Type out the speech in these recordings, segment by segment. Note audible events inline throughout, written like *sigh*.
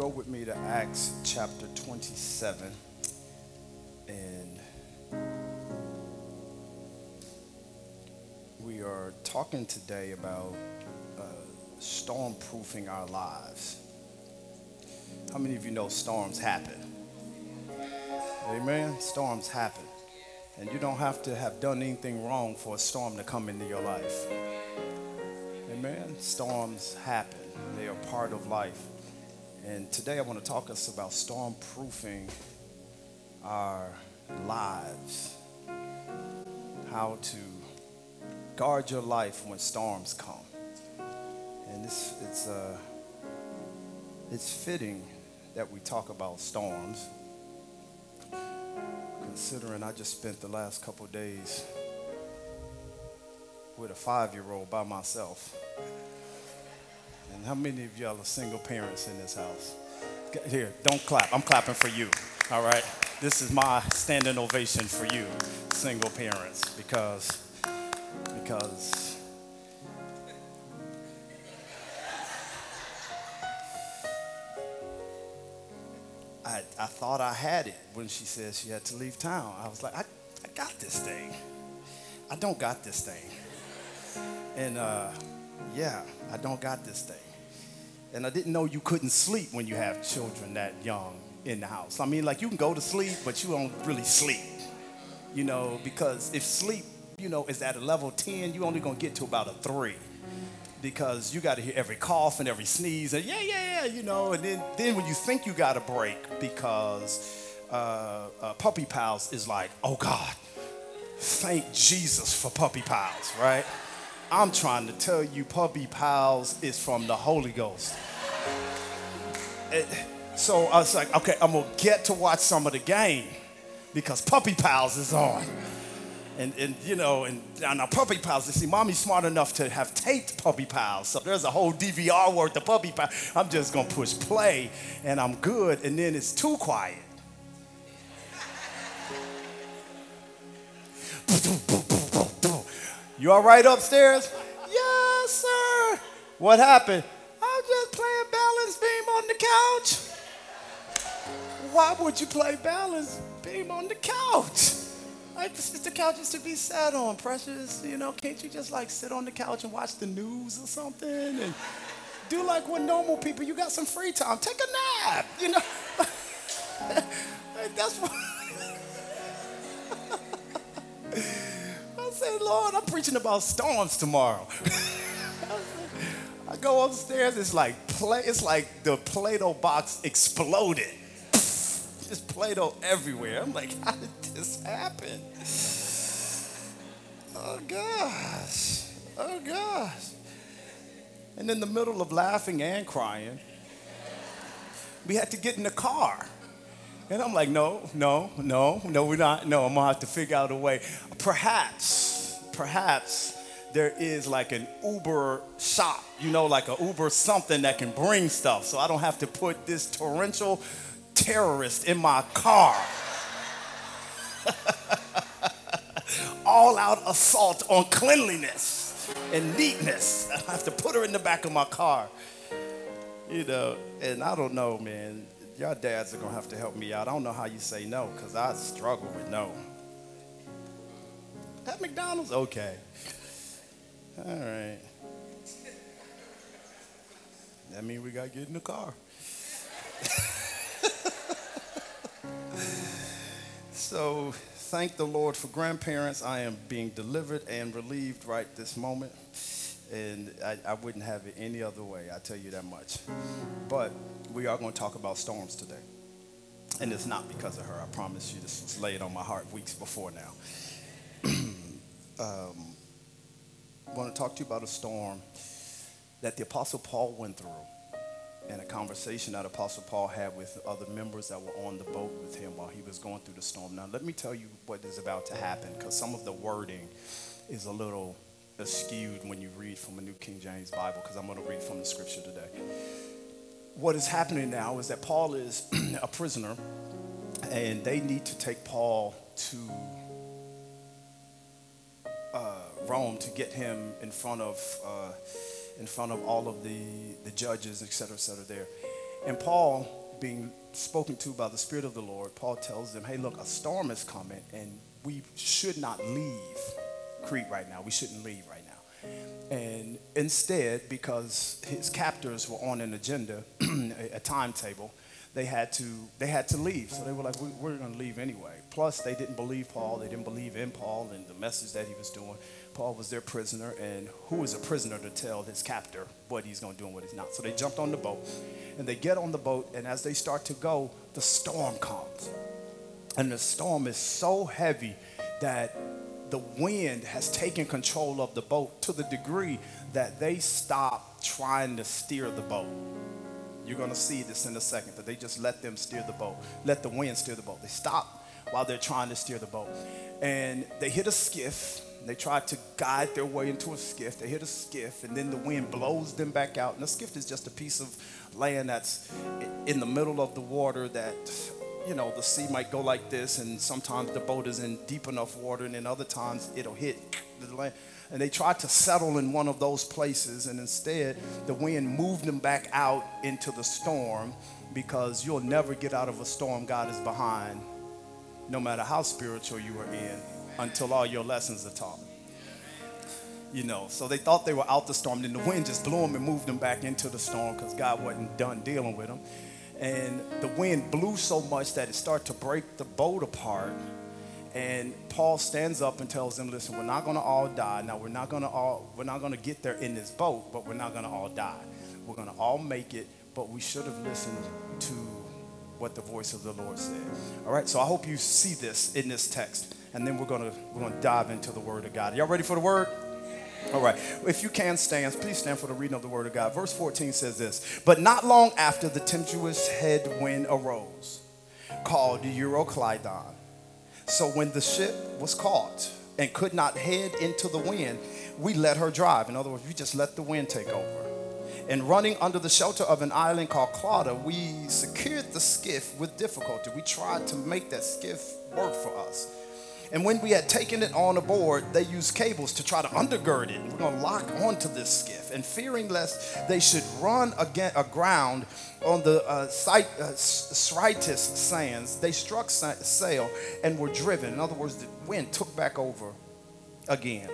go with me to Acts chapter 27 and we are talking today about uh, storm-proofing our lives. How many of you know storms happen? Amen. Storms happen. And you don't have to have done anything wrong for a storm to come into your life. Amen. Storms happen. They are part of life. And today I want to talk us about storm proofing our lives. How to guard your life when storms come. And this it's uh it's fitting that we talk about storms. Considering I just spent the last couple days with a five-year-old by myself. And how many of y'all are single parents in this house? Here, don't clap. I'm clapping for you. All right. This is my standing ovation for you, single parents, because because I, I thought I had it when she said she had to leave town. I was like, I, I got this thing. I don't got this thing. And uh, yeah, I don't got this thing. And I didn't know you couldn't sleep when you have children that young in the house. I mean, like you can go to sleep, but you don't really sleep, you know, because if sleep, you know, is at a level 10, you're only gonna get to about a three because you got to hear every cough and every sneeze and yeah, yeah, yeah, you know, and then, then when you think you got a break because uh, uh, puppy pals is like, oh God, thank Jesus for puppy pals, right? I'm trying to tell you, Puppy Pals is from the Holy Ghost. It, so I was like, okay, I'm gonna get to watch some of the game because Puppy Pals is on. And, and you know, and now Puppy Pals, you see, mommy's smart enough to have taped Puppy Pals. So there's a whole DVR worth of Puppy Pals. I'm just gonna push play and I'm good, and then it's too quiet. *laughs* You all right upstairs? Yes, sir. What happened? I'm just playing balance beam on the couch. Why would you play balance beam on the couch? This is the couch is to be sat on, precious. You know, can't you just like sit on the couch and watch the news or something? And do like what normal people, you got some free time. Take a nap, you know? *laughs* that's what. *laughs* Said, Lord, I'm preaching about storms tomorrow. *laughs* I go upstairs, it's like play, it's like the Play-Doh box exploded. *laughs* Just Play-Doh everywhere. I'm like, how did this happen? Oh gosh. Oh gosh. And in the middle of laughing and crying, we had to get in the car. And I'm like, no, no, no, no, we're not. No, I'm gonna have to figure out a way. Perhaps, perhaps there is like an Uber shop, you know, like an Uber something that can bring stuff so I don't have to put this torrential terrorist in my car. *laughs* All out assault on cleanliness and neatness. I have to put her in the back of my car. You know, and I don't know, man y'all dads are gonna have to help me out. I don't know how you say no, because I struggle with no. At McDonald's? Okay. All right. That means we gotta get in the car. *laughs* so thank the Lord for grandparents. I am being delivered and relieved right this moment. And I, I wouldn't have it any other way, I tell you that much. But we are going to talk about storms today. And it's not because of her. I promise you, this was laid on my heart weeks before now. *clears throat* um, I want to talk to you about a storm that the Apostle Paul went through and a conversation that Apostle Paul had with other members that were on the boat with him while he was going through the storm. Now, let me tell you what is about to happen because some of the wording is a little skewed when you read from a New King James Bible because I'm going to read from the scripture today what is happening now is that Paul is *clears throat* a prisoner and they need to take Paul to uh, Rome to get him in front of uh, in front of all of the, the judges, et cetera, et cetera, there. And Paul, being spoken to by the Spirit of the Lord, Paul tells them, hey, look, a storm is coming, and we should not leave Crete right now. We shouldn't leave right now. And instead, because his captors were on an agenda, *clears throat* a timetable, they had to they had to leave. So they were like, we, we're going to leave anyway. Plus, they didn't believe Paul. They didn't believe in Paul and the message that he was doing. Paul was their prisoner, and who is a prisoner to tell his captor what he's going to do and what he's not? So they jumped on the boat, and they get on the boat, and as they start to go, the storm comes. And the storm is so heavy that the wind has taken control of the boat to the degree that they stop trying to steer the boat. You're going to see this in a second, that they just let them steer the boat, let the wind steer the boat. They stop while they're trying to steer the boat. And they hit a skiff. They try to guide their way into a skiff. They hit a skiff, and then the wind blows them back out. And the skiff is just a piece of land that's in the middle of the water that you know, the sea might go like this, and sometimes the boat is in deep enough water, and then other times it'll hit the land. And they tried to settle in one of those places, and instead, the wind moved them back out into the storm because you'll never get out of a storm God is behind, no matter how spiritual you are in, until all your lessons are taught. You know, so they thought they were out the storm, then the wind just blew them and moved them back into the storm because God wasn't done dealing with them and the wind blew so much that it started to break the boat apart. And Paul stands up and tells them, "Listen, we're not going to all die. Now we're not going to all we're not going to get there in this boat, but we're not going to all die. We're going to all make it, but we should have listened to what the voice of the Lord said." All right? So I hope you see this in this text. And then we're going to we're going to dive into the word of God. Y'all ready for the word? All right. If you can stand, please stand for the reading of the word of God. Verse 14 says this But not long after the tempestuous headwind arose, called Euroclydon. So when the ship was caught and could not head into the wind, we let her drive. In other words, we just let the wind take over. And running under the shelter of an island called Clauda, we secured the skiff with difficulty. We tried to make that skiff work for us. And when we had taken it on aboard, they used cables to try to undergird it. We're going to lock onto this skiff. And fearing lest they should run aground on the uh, uh, sands, they struck sail and were driven. In other words, the wind took back over again.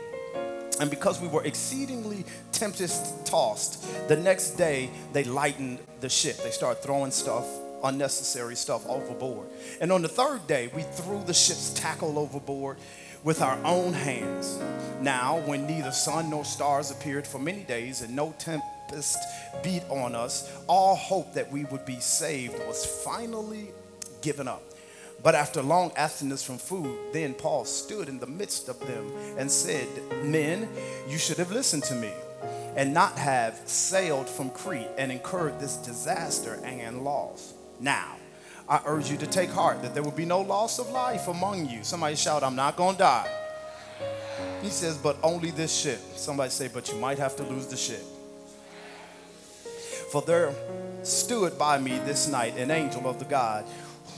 And because we were exceedingly tempest tossed, the next day they lightened the ship. They started throwing stuff unnecessary stuff overboard. And on the third day, we threw the ship's tackle overboard with our own hands. Now, when neither sun nor stars appeared for many days and no tempest beat on us, all hope that we would be saved was finally given up. But after long abstinence from food, then Paul stood in the midst of them and said, Men, you should have listened to me and not have sailed from Crete and incurred this disaster and loss. Now, I urge you to take heart that there will be no loss of life among you. Somebody shout, I'm not going to die. He says, but only this ship. Somebody say, but you might have to lose the ship. For there stood by me this night an angel of the God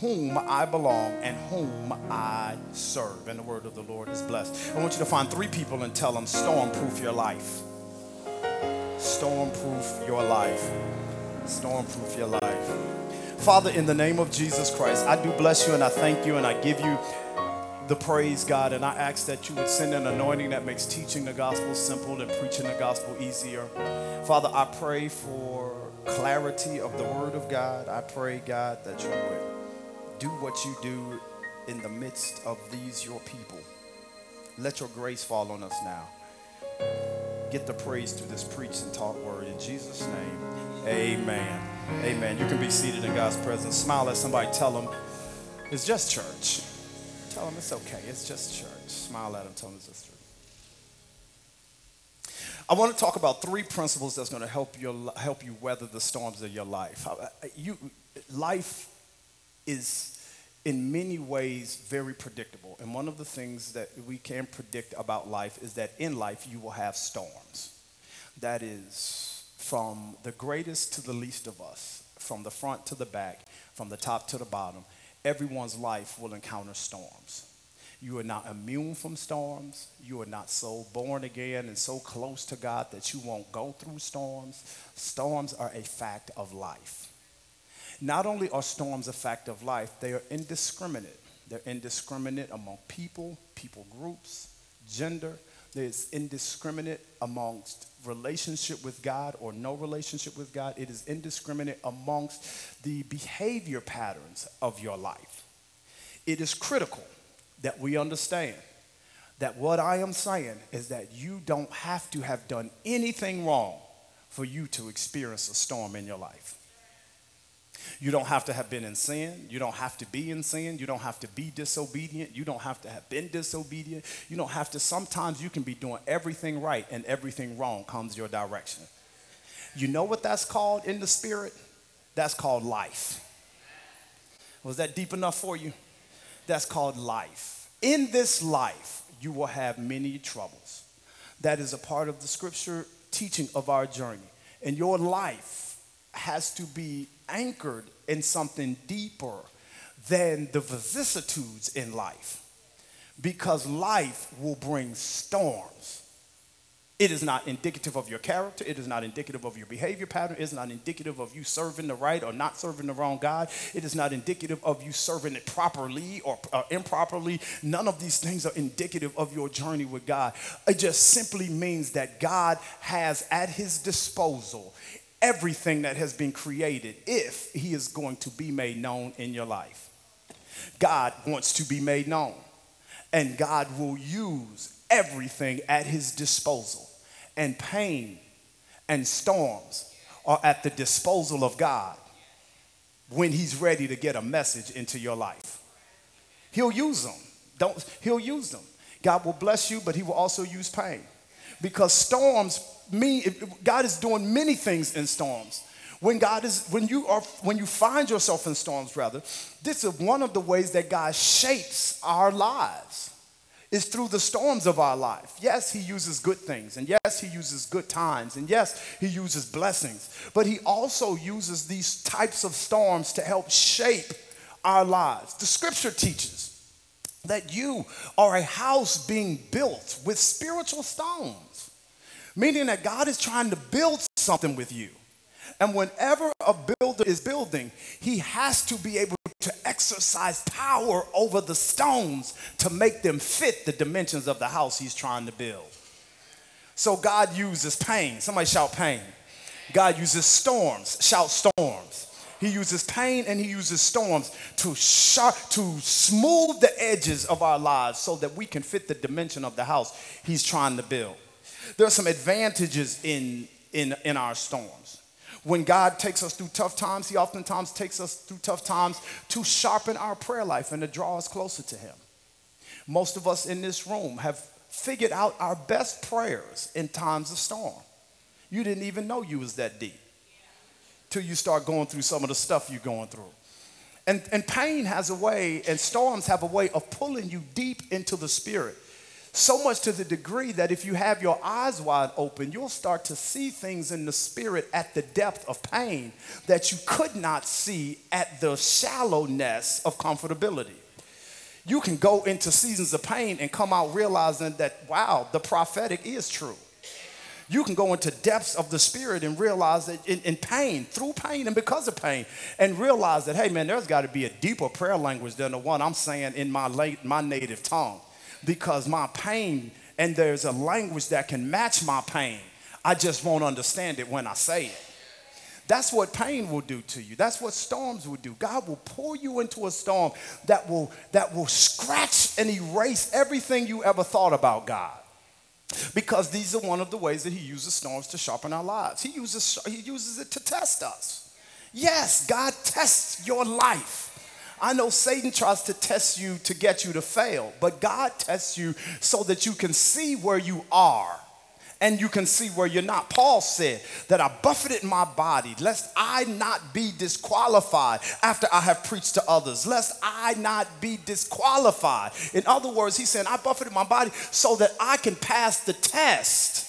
whom I belong and whom I serve. And the word of the Lord is blessed. I want you to find three people and tell them, stormproof your life. Stormproof your life. Stormproof your life. Father, in the name of Jesus Christ, I do bless you and I thank you and I give you the praise, God, and I ask that you would send an anointing that makes teaching the gospel simple and preaching the gospel easier. Father, I pray for clarity of the word of God. I pray, God, that you would do what you do in the midst of these, your people. Let your grace fall on us now. Get the praise through this preached and taught word. In Jesus' name, amen. Amen. You can be seated in God's presence. Smile at somebody. Tell them it's just church. Tell them it's okay. It's just church. Smile at them. Tell them it's just church. I want to talk about three principles that's going to help you help you weather the storms of your life. You, life is in many ways very predictable. And one of the things that we can predict about life is that in life you will have storms. That is from the greatest to the least of us, from the front to the back, from the top to the bottom, everyone's life will encounter storms. You are not immune from storms. You are not so born again and so close to God that you won't go through storms. Storms are a fact of life. Not only are storms a fact of life, they are indiscriminate. They're indiscriminate among people, people groups, gender. There's indiscriminate amongst relationship with God or no relationship with God. It is indiscriminate amongst the behavior patterns of your life. It is critical that we understand that what I am saying is that you don't have to have done anything wrong for you to experience a storm in your life. You don't have to have been in sin. You don't have to be in sin. You don't have to be disobedient. You don't have to have been disobedient. You don't have to. Sometimes you can be doing everything right and everything wrong comes your direction. You know what that's called in the spirit? That's called life. Was that deep enough for you? That's called life. In this life, you will have many troubles. That is a part of the scripture teaching of our journey. And your life has to be anchored in something deeper than the vicissitudes in life because life will bring storms. It is not indicative of your character. It is not indicative of your behavior pattern. It is not indicative of you serving the right or not serving the wrong God. It is not indicative of you serving it properly or improperly. None of these things are indicative of your journey with God. It just simply means that God has at his disposal everything that has been created if he is going to be made known in your life. God wants to be made known, and God will use everything at his disposal. And pain and storms are at the disposal of God when he's ready to get a message into your life. He'll use them. Don't he'll use them. God will bless you, but he will also use pain. Because storms me, God is doing many things in storms. When God is, when you are, when you find yourself in storms, rather, this is one of the ways that God shapes our lives. Is through the storms of our life. Yes, He uses good things, and yes, He uses good times, and yes, He uses blessings, but He also uses these types of storms to help shape our lives. The scripture teaches that you are a house being built with spiritual stones meaning that God is trying to build something with you. And whenever a builder is building, he has to be able to exercise power over the stones to make them fit the dimensions of the house he's trying to build. So God uses pain. Somebody shout pain. God uses storms. Shout storms. He uses pain and he uses storms to sharp, to smooth the edges of our lives so that we can fit the dimension of the house he's trying to build there are some advantages in, in, in our storms. When God takes us through tough times, He oftentimes takes us through tough times to sharpen our prayer life and to draw us closer to Him. Most of us in this room have figured out our best prayers in times of storm. You didn't even know you was that deep till you start going through some of the stuff you're going through. And, and pain has a way, and storms have a way of pulling you deep into the spirit so much to the degree that if you have your eyes wide open, you'll start to see things in the spirit at the depth of pain that you could not see at the shallowness of comfortability. You can go into seasons of pain and come out realizing that, wow, the prophetic is true. You can go into depths of the spirit and realize that in, in pain, through pain and because of pain, and realize that, hey man, there's got to be a deeper prayer language than the one I'm saying in my, late, my native tongue because my pain, and there's a language that can match my pain. I just won't understand it when I say it. That's what pain will do to you. That's what storms will do. God will pour you into a storm that will, that will scratch and erase everything you ever thought about God. Because these are one of the ways that He uses storms to sharpen our lives. He uses, he uses it to test us. Yes, God tests your life. I know Satan tries to test you to get you to fail, but God tests you so that you can see where you are and you can see where you're not. Paul said that I buffeted my body lest I not be disqualified after I have preached to others, lest I not be disqualified. In other words, he's saying, I buffeted my body so that I can pass the test,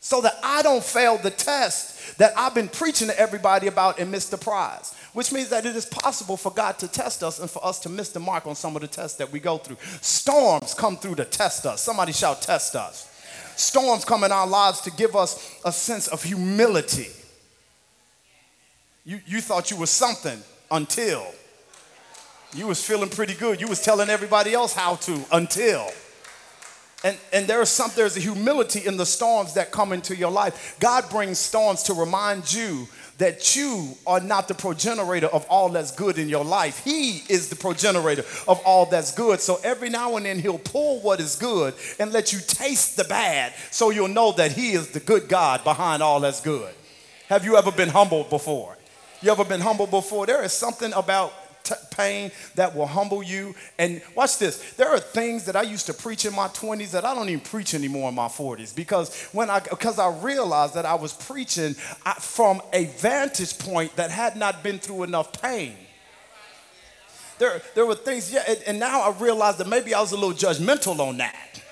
so that I don't fail the test that I've been preaching to everybody about and miss the prize which means that it is possible for God to test us and for us to miss the mark on some of the tests that we go through. Storms come through to test us. Somebody shout, test us. Storms come in our lives to give us a sense of humility. You, you thought you were something until. You was feeling pretty good. You was telling everybody else how to until. And, and there is some, there's a humility in the storms that come into your life. God brings storms to remind you that you are not the progenitor of all that's good in your life. He is the progenitor of all that's good. So every now and then he'll pull what is good and let you taste the bad so you'll know that he is the good God behind all that's good. Have you ever been humbled before? You ever been humbled before? There is something about t- pain that will humble you. And watch this. There are things that I used to preach in my 20s that I don't even preach anymore in my 40s because when I because I realized that I was preaching from a vantage point that had not been through enough pain. There, there were things, yeah, and, and now I realize that maybe I was a little judgmental on that.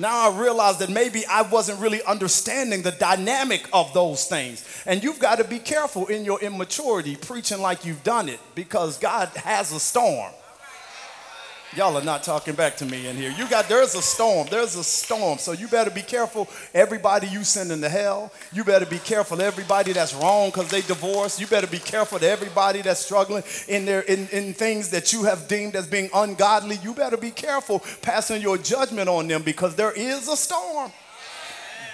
Now I realize that maybe I wasn't really understanding the dynamic of those things. And you've got to be careful in your immaturity preaching like you've done it because God has a storm. Y'all are not talking back to me in here. You got there's a storm. There's a storm. So you better be careful. Everybody you send into hell. You better be careful. Everybody that's wrong because they divorced. You better be careful to everybody that's struggling in their in, in things that you have deemed as being ungodly. You better be careful passing your judgment on them because there is a storm.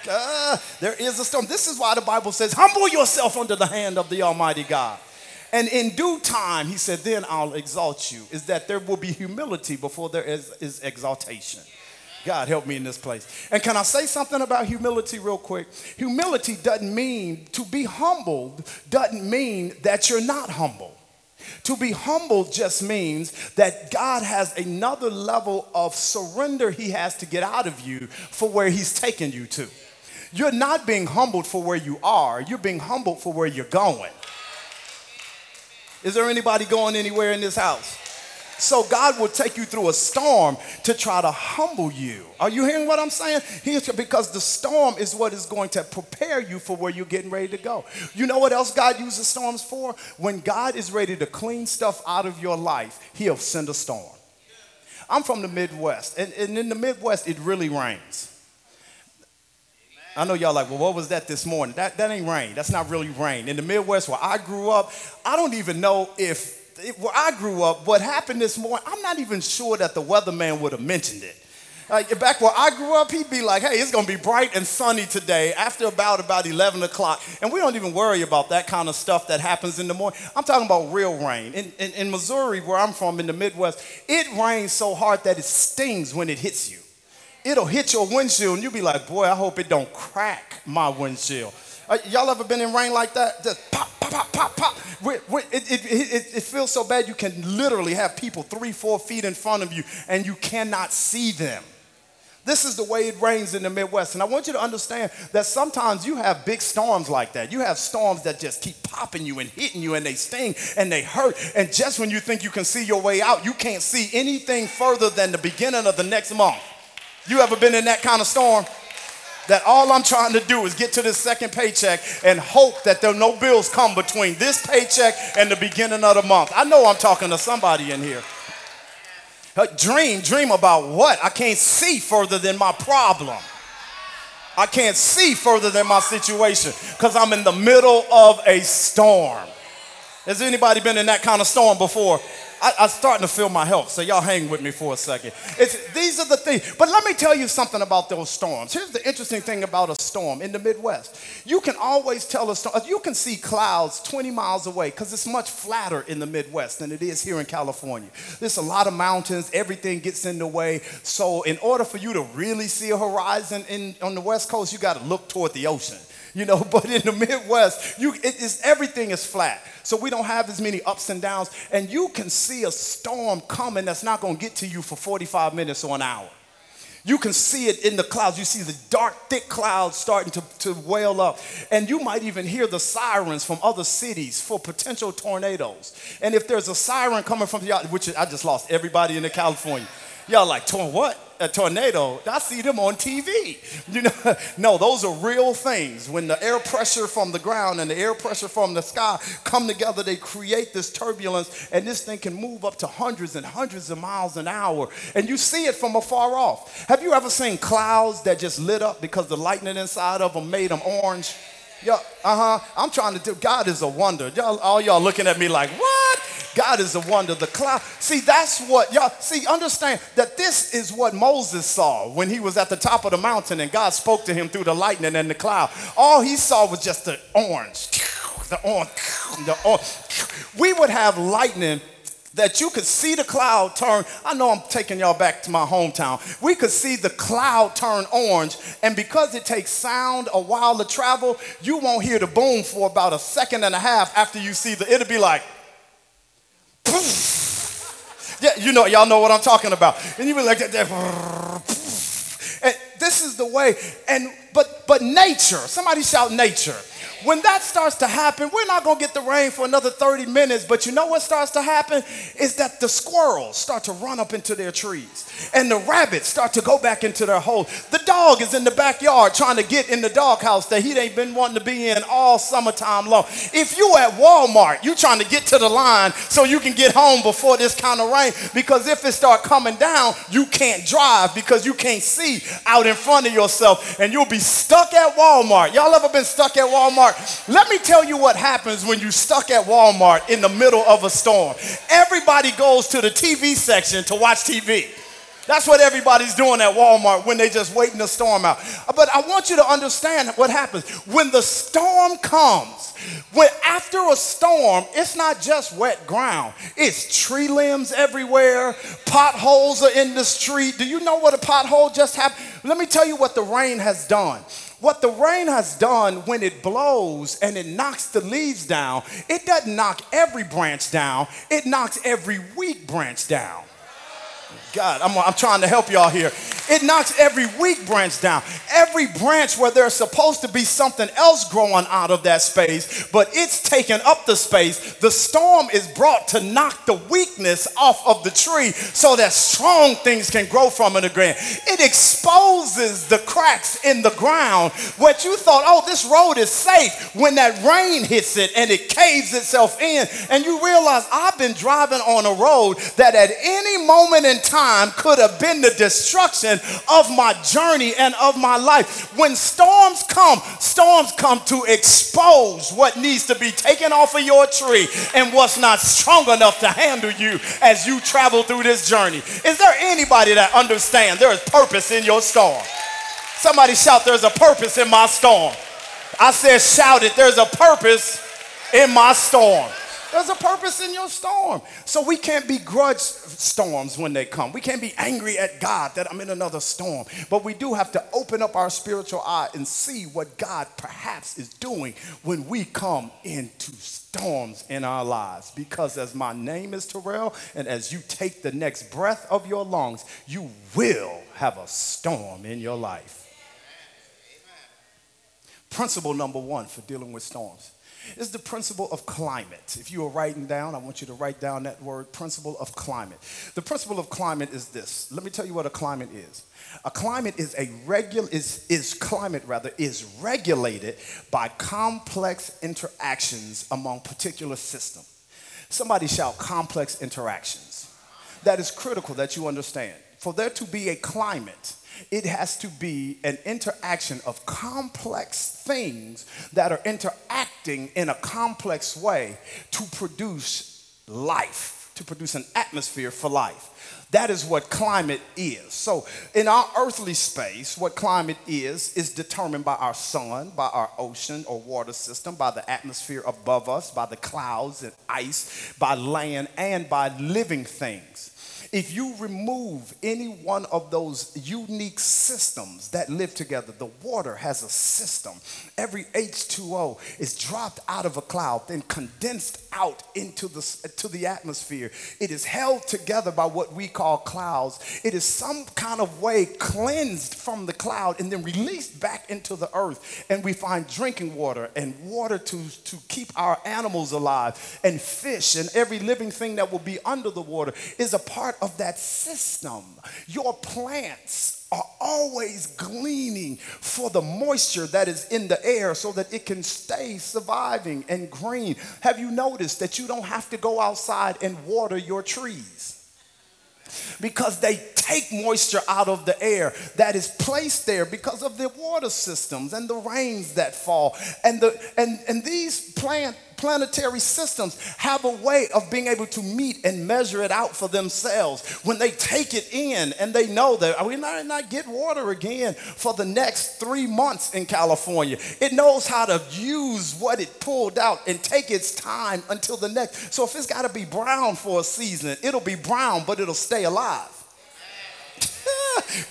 Uh, there is a storm. This is why the Bible says, humble yourself under the hand of the Almighty God. And in due time, he said, then I'll exalt you. Is that there will be humility before there is, is exaltation. God help me in this place. And can I say something about humility real quick? Humility doesn't mean to be humbled, doesn't mean that you're not humble. To be humble just means that God has another level of surrender he has to get out of you for where he's taken you to. You're not being humbled for where you are, you're being humbled for where you're going. Is there anybody going anywhere in this house? So God will take you through a storm to try to humble you. Are you hearing what I'm saying? Because the storm is what is going to prepare you for where you're getting ready to go. You know what else God uses storms for? When God is ready to clean stuff out of your life, He'll send a storm. I'm from the Midwest, and, and in the Midwest, it really rains. I know y'all like, well, what was that this morning? That, that ain't rain. That's not really rain. In the Midwest where I grew up, I don't even know if, if where I grew up, what happened this morning, I'm not even sure that the weatherman would have mentioned it. Like back where I grew up, he'd be like, hey, it's gonna be bright and sunny today after about about 11 o'clock. And we don't even worry about that kind of stuff that happens in the morning. I'm talking about real rain. In, in, in Missouri, where I'm from in the Midwest, it rains so hard that it stings when it hits you it'll hit your windshield and you'll be like, boy, I hope it don't crack my windshield. Uh, y'all ever been in rain like that? Just pop, pop, pop, pop, pop. It, it, it, it, feels so bad you can literally have people three, four feet in front of you and you cannot see them. This is the way it rains in the Midwest. And I want you to understand that sometimes you have big storms like that. You have storms that just keep popping you and hitting you and they sting and they hurt. And just when you think you can see your way out, you can't see anything further than the beginning of the next month. You ever been in that kind of storm? That all I'm trying to do is get to this second paycheck and hope that there are no bills come between this paycheck and the beginning of the month. I know I'm talking to somebody in here. Dream, dream about what? I can't see further than my problem. I can't see further than my situation because I'm in the middle of a storm. Has anybody been in that kind of storm before? I, am starting to feel my health, so y'all hang with me for a second. It's, these are the things. But let me tell you something about those storms. Here's the interesting thing about a storm in the Midwest. You can always tell a storm, you can see clouds 20 miles away because it's much flatter in the Midwest than it is here in California. There's a lot of mountains, everything gets in the way. So, in order for you to really see a horizon in, on the West Coast, you got to look toward the ocean you know, *laughs* but in the Midwest, you, it is, everything is flat. So we don't have as many ups and downs. And you can see a storm coming that's not going to get to you for 45 minutes or an hour. You can see it in the clouds. You see the dark, thick clouds starting to, to wail up. And you might even hear the sirens from other cities for potential tornadoes. And if there's a siren coming from the, which I just lost everybody in the California. Y'all like, torn what? A tornado. I see them on TV. You know, *laughs* no, those are real things. When the air pressure from the ground and the air pressure from the sky come together, they create this turbulence, and this thing can move up to hundreds and hundreds of miles an hour. And you see it from afar off. Have you ever seen clouds that just lit up because the lightning inside of them made them orange? Y'all, uh-huh. I'm trying to do God is a wonder. Y'all, all y'all looking at me like, what? God is a wonder. The cloud. See, that's what y'all see, understand that this is what Moses saw when he was at the top of the mountain and God spoke to him through the lightning and the cloud. All he saw was just the orange. The orange. The orange. We would have lightning that you could see the cloud turn. I know I'm taking y'all back to my hometown. We could see the cloud turn orange, and because it takes sound a while to travel, you won't hear the boom for about a second and a half after you see the, it'll be like, Yeah, you know, y'all know what I'm talking about. And you be like, that, that, and this is the way, and but but nature, somebody shout nature when that starts to happen, we're not to get the rain for another 30 minutes. But you know what starts to happen? Is that the squirrels start to run up into their trees and the rabbits start to go back into their hole. The dog is in the backyard trying to get in the doghouse that he ain't been wanting to be in all summertime long. If you at Walmart, you trying to get to the line so you can get home before this kind of rain because if it start coming down, you can't drive because you can't see out in front of yourself and you'll be stuck at Walmart. Y'all ever been stuck at Walmart? Let me tell you what happens when you're stuck at Walmart in the middle of a storm. Everybody goes to the TV section to watch TV. That's what everybody's doing at Walmart when they just waiting the storm out. But I want you to understand what happens. When the storm comes, when after a storm, it's not just wet ground. It's tree limbs everywhere. Potholes are in the street. Do you know what a pothole just happened? Let me tell you what the rain has done. What the rain has done when it blows and it knocks the leaves down, it doesn't knock every branch down, it knocks every weak branch down. God, I'm, I'm trying to help y'all here. It knocks every weak branch down. Every branch where there's supposed to be something else growing out of that space, but it's taken up the space. The storm is brought to knock the weakness off of the tree so that strong things can grow from it again. It exposes the cracks in the ground. What you thought, oh, this road is safe, when that rain hits it and it caves itself in, and you realize I've been driving on a road that at any moment in time could have been the destruction of my journey and of my life. When storms come, storms come to expose what needs to be taken off of your tree and what's not strong enough to handle you as you travel through this journey. Is there anybody that understands there is purpose in your storm? Somebody shout, There's a purpose in my storm. I said, Shout it, there's a purpose in my storm. There's a purpose in your storm. So we can't begrudge storms when they come. We can't be angry at God that I'm in another storm. But we do have to open up our spiritual eye and see what God perhaps is doing when we come into storms in our lives. Because as my name is Terrell, and as you take the next breath of your lungs, you will have a storm in your life. Principle number one for dealing with storms is the principle of climate. If you are writing down, I want you to write down that word principle of climate. The principle of climate is this. Let me tell you what a climate is. A climate is a regular is is climate rather is regulated by complex interactions among particular systems. Somebody shout complex interactions. That is critical that you understand. For there to be a climate, it has to be an interaction of complex things that are interacting in a complex way to produce life, to produce an atmosphere for life. That is what climate is. So, in our earthly space, what climate is, is determined by our sun, by our ocean or water system, by the atmosphere above us, by the clouds and ice, by land, and by living things. If you remove any one of those unique systems that live together, the water has a system. Every H2O is dropped out of a cloud, then condensed out into the, to the atmosphere. It is held together by what we call clouds. It is some kind of way cleansed from the cloud and then released back into the earth. And we find drinking water and water to, to keep our animals alive and fish and every living thing that will be under the water is a part of that system. Your plants are always gleaning for the moisture that is in the air so that it can stay surviving and green. Have you noticed that you don't have to go outside and water your trees? because they take moisture out of the air that is placed there because of the water systems and the rains that fall. And, the, and, and these plant, planetary systems have a way of being able to meet and measure it out for themselves. When they take it in and they know that we might not get water again for the next three months in California, it knows how to use what it pulled out and take its time until the next. So if it's got to be brown for a season, it'll be brown, but it'll stay alive.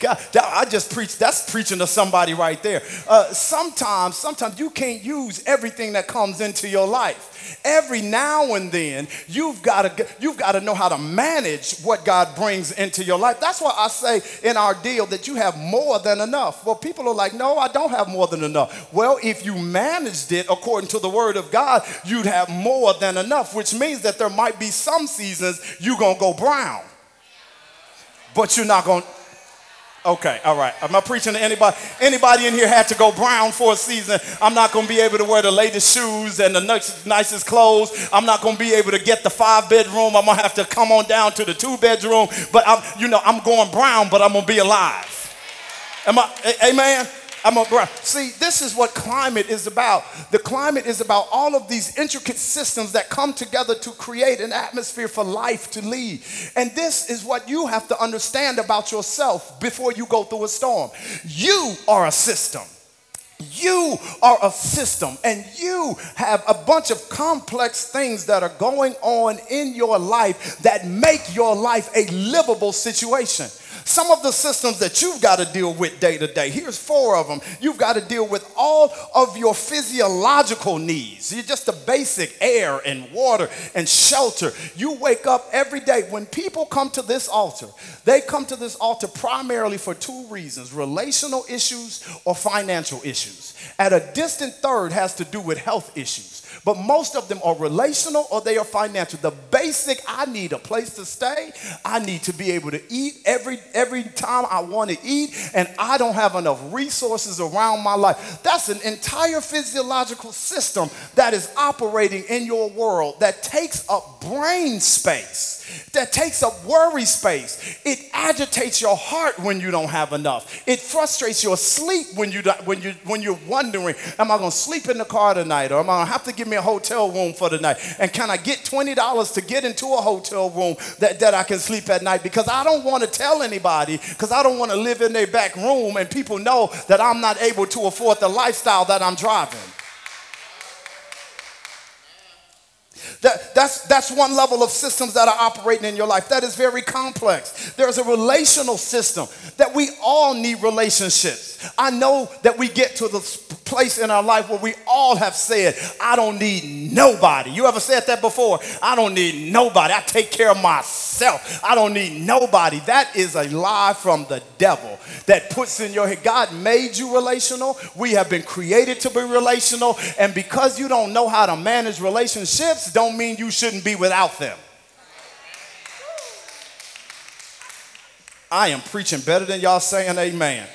God, I just preach. That's preaching to somebody right there. Uh, sometimes, sometimes you can't use everything that comes into your life. Every now and then, you've got to you've got to know how to manage what God brings into your life. That's why I say in our deal that you have more than enough. Well, people are like, "No, I don't have more than enough." Well, if you managed it according to the Word of God, you'd have more than enough, which means that there might be some seasons you're gonna go brown, but you're not gonna Okay, all right. Am I preaching to anybody? Anybody in here had to go brown for a season? I'm not going to be able to wear the latest shoes and the nicest clothes. I'm not going to be able to get the five bedroom. I'm going to have to come on down to the two bedroom. But I'm, you know, I'm going brown, but I'm going to be alive. Am I? Amen. I'm a See, this is what climate is about. The climate is about all of these intricate systems that come together to create an atmosphere for life to lead. And this is what you have to understand about yourself before you go through a storm. You are a system. You are a system and you have a bunch of complex things that are going on in your life that make your life a livable situation. Some of the systems that you've got to deal with day to day, here's four of them. You've got to deal with all of your physiological needs. You're just the basic air and water and shelter. You wake up every day. When people come to this altar, they come to this altar primarily for two reasons relational issues or financial issues. At a distant third has to do with health issues but most of them are relational or they are financial. The basic I need a place to stay, I need to be able to eat every every time I want to eat and I don't have enough resources around my life. That's an entire physiological system that is operating in your world that takes up brain space that takes up worry space. It agitates your heart when you don't have enough. It frustrates your sleep when you when you when you're wondering, am I going to sleep in the car tonight, or am I going to have to give me a hotel room for the night? And can I get twenty dollars to get into a hotel room that that I can sleep at night? Because I don't want to tell anybody, because I don't want to live in their back room and people know that I'm not able to afford the lifestyle that I'm driving. That, that's, that's one level of systems that are operating in your life. That is very complex. There's a relational system that we all need relationships. I know that we get to the place in our life where we all have said, I don't need nobody. You ever said that before? I don't need nobody. I take care of myself. I don't need nobody. That is a lie from the devil that puts in your head. God made you relational. We have been created to be relational. And because you don't know how to manage relationships, don't mean you shouldn't be without them. I am preaching better than y'all saying amen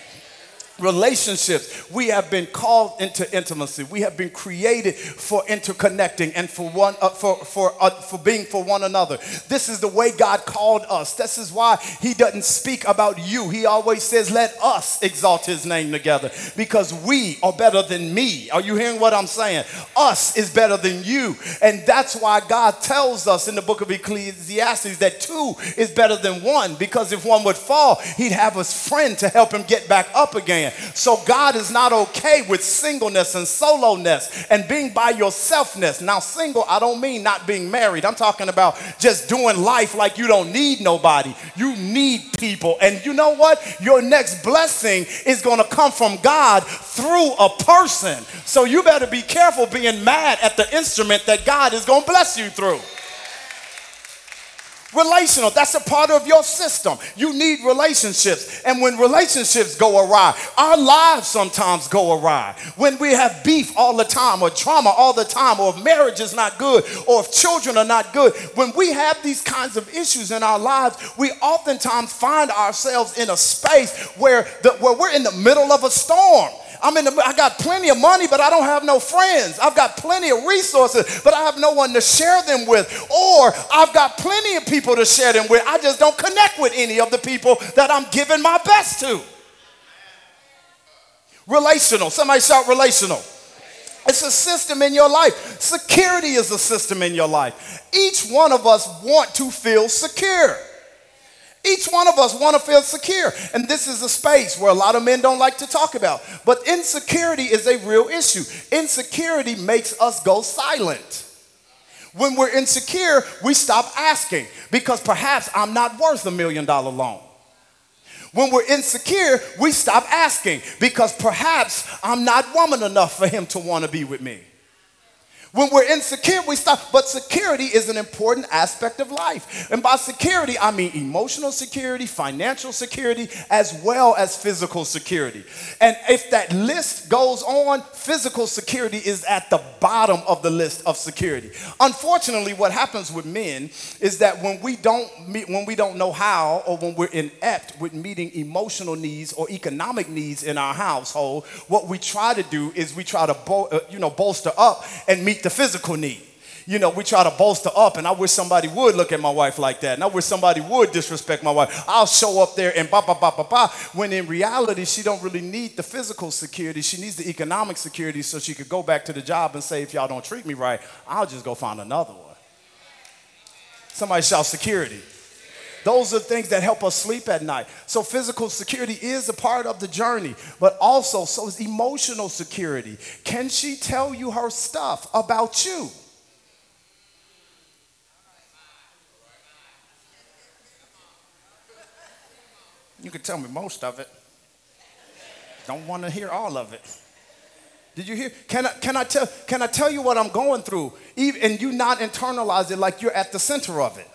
relationships. We have been called into intimacy. We have been created for interconnecting and for one uh, for for uh, for being for one another. This is the way God called us. This is why He doesn't speak about you. He always says, "Let us exalt His name together," because we are better than me. Are you hearing what I'm saying? Us is better than you, and that's why God tells us in the book of Ecclesiastes that two is better than one. Because if one would fall, He'd have a friend to help him get back up again. So God is not okay with singleness and soloness and being by yourselfness. Now, single, I don't mean not being married. I'm talking about just doing life like you don't need nobody. You need people. And you know what? Your next blessing is going to come from God through a person. So you better be careful being mad at the instrument that God is going to bless you through. Relational, that's a part of your system. You need relationships. And when relationships go awry, our lives sometimes go awry. When we have beef all the time, or trauma all the time, or if marriage is not good, or if children are not good, when we have these kinds of issues in our lives, we oftentimes find ourselves in a space where, the, where we're in the middle of a storm I'm in the, I got plenty of money, but I don't have no friends. I've got plenty of resources, but I have no one to share them with. Or I've got plenty of people to share them with. I just don't connect with any of the people that I'm giving my best to. Relational. Somebody shout relational. It's a system in your life. Security is a system in your life. Each one of us want to feel secure. Each one of us want to feel secure. And this is a space where a lot of men don't like to talk about. But insecurity is a real issue. Insecurity makes us go silent. When we're insecure, we stop asking because perhaps I'm not worth a million dollar loan. When we're insecure, we stop asking because perhaps I'm not woman enough for him to want to be with me. When we're insecure, we stop. But security is an important aspect of life. And by security, I mean emotional security, financial security, as well as physical security. And if that list goes on, physical security is at the bottom of the list of security. Unfortunately, what happens with men is that when we don't meet, when we don't know how, or when we're inept with meeting emotional needs or economic needs in our household, what we try to do is we try to, bo- uh, you know, bolster up and meet the physical need. You know, we try to bolster up, and I wish somebody would look at my wife like that. And I wish somebody would disrespect my wife. I'll show up there and ba ba ba ba ba. When in reality, she don't really need the physical security. She needs the economic security so she could go back to the job and say, if y'all don't treat me right, I'll just go find another one. Somebody shout security. Those are things that help us sleep at night. So physical security is a part of the journey, but also so is emotional security. Can she tell you her stuff about you? You can tell me most of it. Don't want to hear all of it. Did you hear? Can I, can I, tell, can I tell you what I'm going through? Even, and you not internalize it like you're at the center of it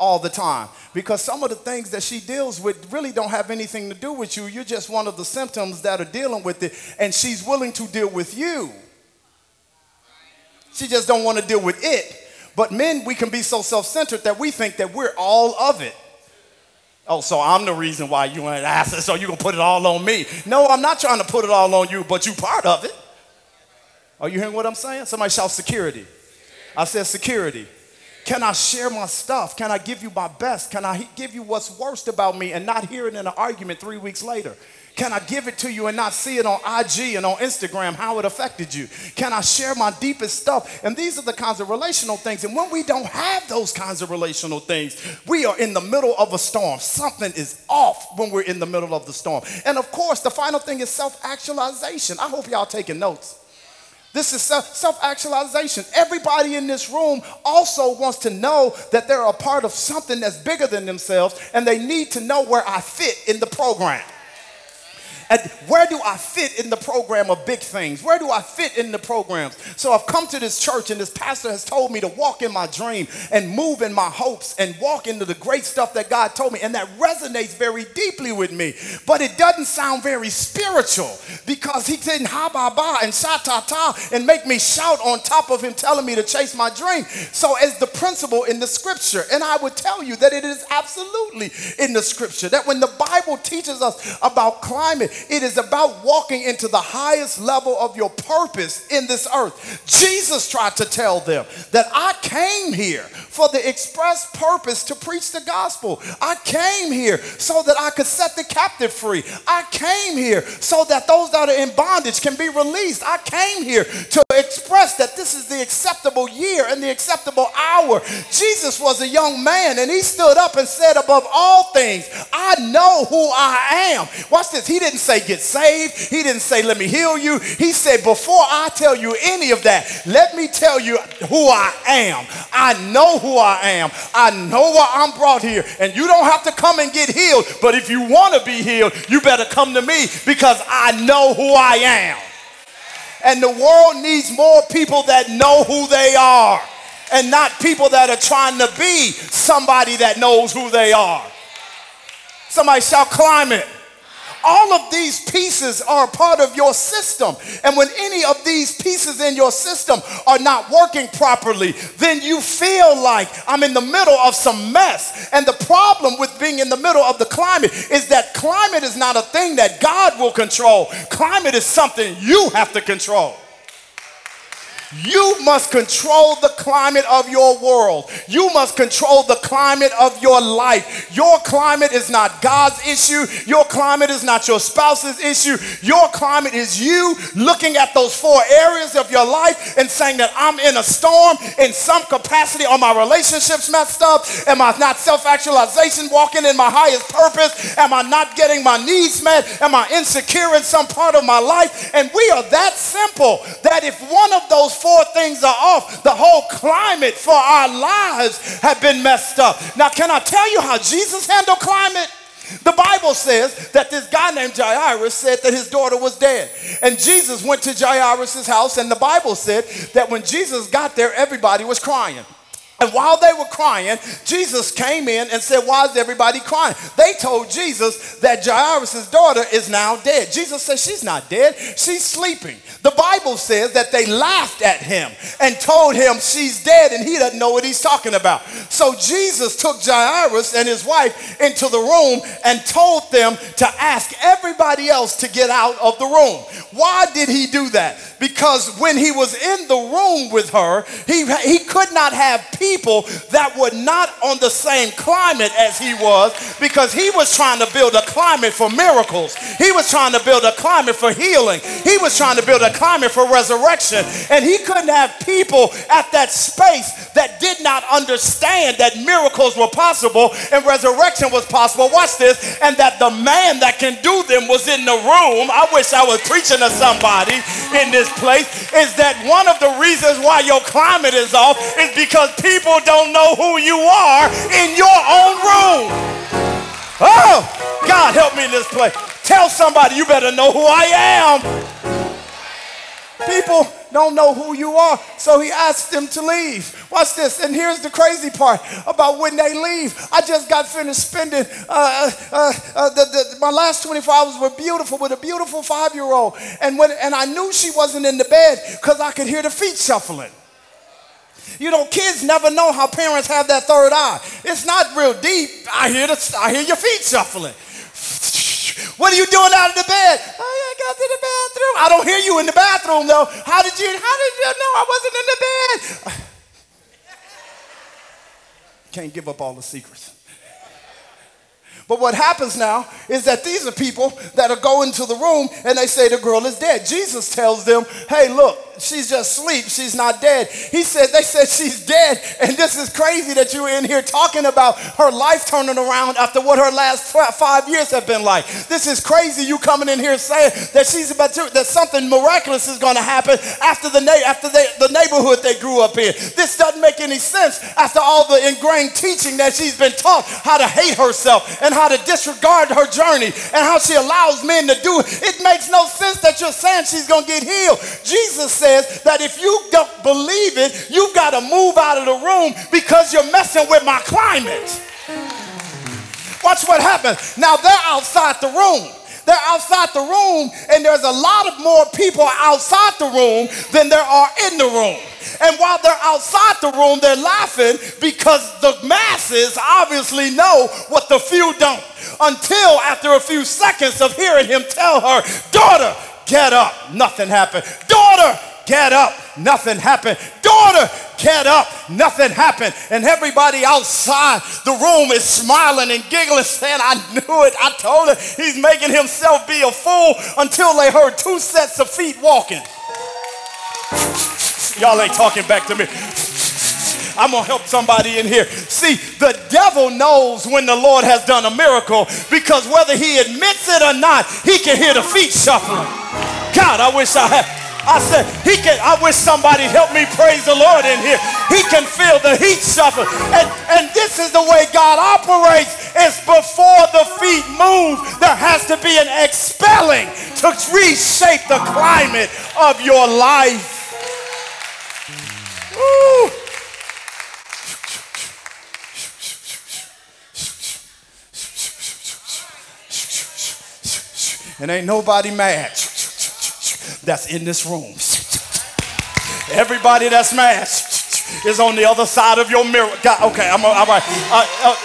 all the time because some of the things that she deals with really don't have anything to do with you. You're just one of the symptoms that are dealing with it, and she's willing to deal with you. She just don't want to deal with it. But men, we can be so self-centered that we think that we're all of it. Oh, so I'm the reason why you ain't asked so you gonna put it all on me. No, I'm not trying to put it all on you, but you part of it. Are you hearing what I'm saying? Somebody shout security. I said security. Can I share my stuff? Can I give you my best? Can I give you what's worst about me and not hear it in an argument three weeks later? Can I give it to you and not see it on IG and on Instagram how it affected you? Can I share my deepest stuff? And these are the kinds of relational things. And when we don't have those kinds of relational things, we are in the middle of a storm. Something is off when we're in the middle of the storm. And of course, the final thing is self actualization. I hope y'all taking notes. This is self actualization. Everybody in this room also wants to know that they're a part of something that's bigger than themselves, and they need to know where I fit in the program. And where do I fit in the program of big things? Where do I fit in the programs? So I've come to this church, and this pastor has told me to walk in my dream and move in my hopes and walk into the great stuff that God told me. And that resonates very deeply with me. But it doesn't sound very spiritual because he didn't ha ba ba and sha ta ta and make me shout on top of him telling me to chase my dream. So, as the principle in the scripture, and I would tell you that it is absolutely in the scripture that when the Bible teaches us about climate, it is about walking into the highest level of your purpose in this earth. Jesus tried to tell them that I came here for the express purpose to preach the gospel. I came here so that I could set the captive free. I came here so that those that are in bondage can be released. I came here to express that this is the acceptable year and the acceptable hour. Jesus was a young man and he stood up and said, Above all things, I know who I am. Watch this. He didn't say get saved, he didn't say let me heal you. He said, Before I tell you any of that, let me tell you who I am. I know who I am. I know why I'm brought here. And you don't have to come and get healed, but if you want to be healed, you better come to me because I know who I am. And the world needs more people that know who they are and not people that are trying to be somebody that knows who they are. Somebody shout climate. All of these pieces are part of your system. And when any of these pieces in your system are not working properly, then you feel like I'm in the middle of some mess. And the problem with being in the middle of the climate is that climate is not a thing that God will control, climate is something you have to control. You must control the climate of your world. You must control the climate of your life. Your climate is not God's issue. Your climate is not your spouse's issue. Your climate is you looking at those four areas of your life and saying that I'm in a storm in some capacity. Are my relationships messed up? Am I not self actualization walking in my highest purpose? Am I not getting my needs met? Am I insecure in some part of my life? And we are that simple that if one of those four things are off, the whole climate for our lives have been messed up. Now, can I tell you how Jesus handled climate? The Bible says that this guy named Jairus said that his daughter was dead. And Jesus went to Jairus' house, and the Bible said that when Jesus got there, everybody was crying. And while they were crying, Jesus came in and said, Why is everybody crying? They told Jesus that Jairus' daughter is now dead. Jesus said, She's not dead, she's sleeping. The Bible says that they laughed at him and told him she's dead and he doesn't know what he's talking about. So Jesus took Jairus and his wife into the room and told them to ask everybody else to get out of the room. Why did he do that? Because when he was in the room with her, he, he could not have people that were not on the same climate as he was because he was trying to build a climate for miracles. He was trying to build a climate for healing. He was trying to build a climate for resurrection. And he couldn't have people at that space that did not understand that miracles were possible and resurrection was possible. Watch this. And that the man that can do them was in the room. I wish I was preaching to somebody in this place. Is that one of the reasons why your climate is off is because people don't know who you are in your own room. Oh, God help me in this place. Tell somebody you better know who I am. People don't know who you are, so he asked them to leave. Watch this, and here's the crazy part about when they leave. I just got finished spending uh, uh, uh, the, the, my last 24 hours were beautiful with a beautiful five-year-old, and when and I knew she wasn't in the bed because I could hear the feet shuffling. You know, kids never know how parents have that third eye. It's not real deep. I hear the, I hear your feet shuffling. What are you doing out of the bed? Oh, I got to the bathroom. I don't hear you in the bathroom though. How did you, how did you know I wasn't in the bed? *laughs* Can't give up all the secrets. But what happens now is that these are people that are going to the room and they say the girl is dead. Jesus tells them, hey, look, she's just asleep. She's not dead. He said, they said she's dead. And this is crazy that you're in here talking about her life turning around after what her last five years have been like. This is crazy. You coming in here saying that she's about to, that something miraculous is going to happen after the, after they, the neighborhood they grew up in. This doesn't make any sense after all the ingrained teaching that she's been taught how to hate herself and how to disregard her journey and how she allows men to do it. It makes no sense that you're saying she's going to get healed. Jesus said, says that if you don't believe it, you've got to move out of the room because you're messing with my climate. Watch what happens. Now they're outside the room. They're outside the room, and there's a lot of more people outside the room than there are in the room. And while they're outside the room, they're laughing because the masses obviously know what the few don't. Until after a few seconds of hearing him tell her, Daughter, get up. Nothing happened. Daughter, get up. Nothing happened. Daughter, get up. Nothing happened. And everybody outside the room is smiling and giggling, saying, I knew it. I told her he's making himself be a fool until they heard two sets of feet walking. Y'all ain't talking back to me. I'm to help somebody in here. See, the devil knows when the Lord has done a miracle because whether he admits it or not, he can hear the feet shuffling. God, I wish I had. I said, he can, I wish somebody help me praise the Lord in here. He can feel the heat shuffle. And, and this is the way God operates. It's before the feet move, there has to be an expelling to reshape the climate of your life. Woo. And ain't nobody mad that's in this room. Everybody that's mad is on the other side of your mirror. God, okay, I'm all right. Uh, uh,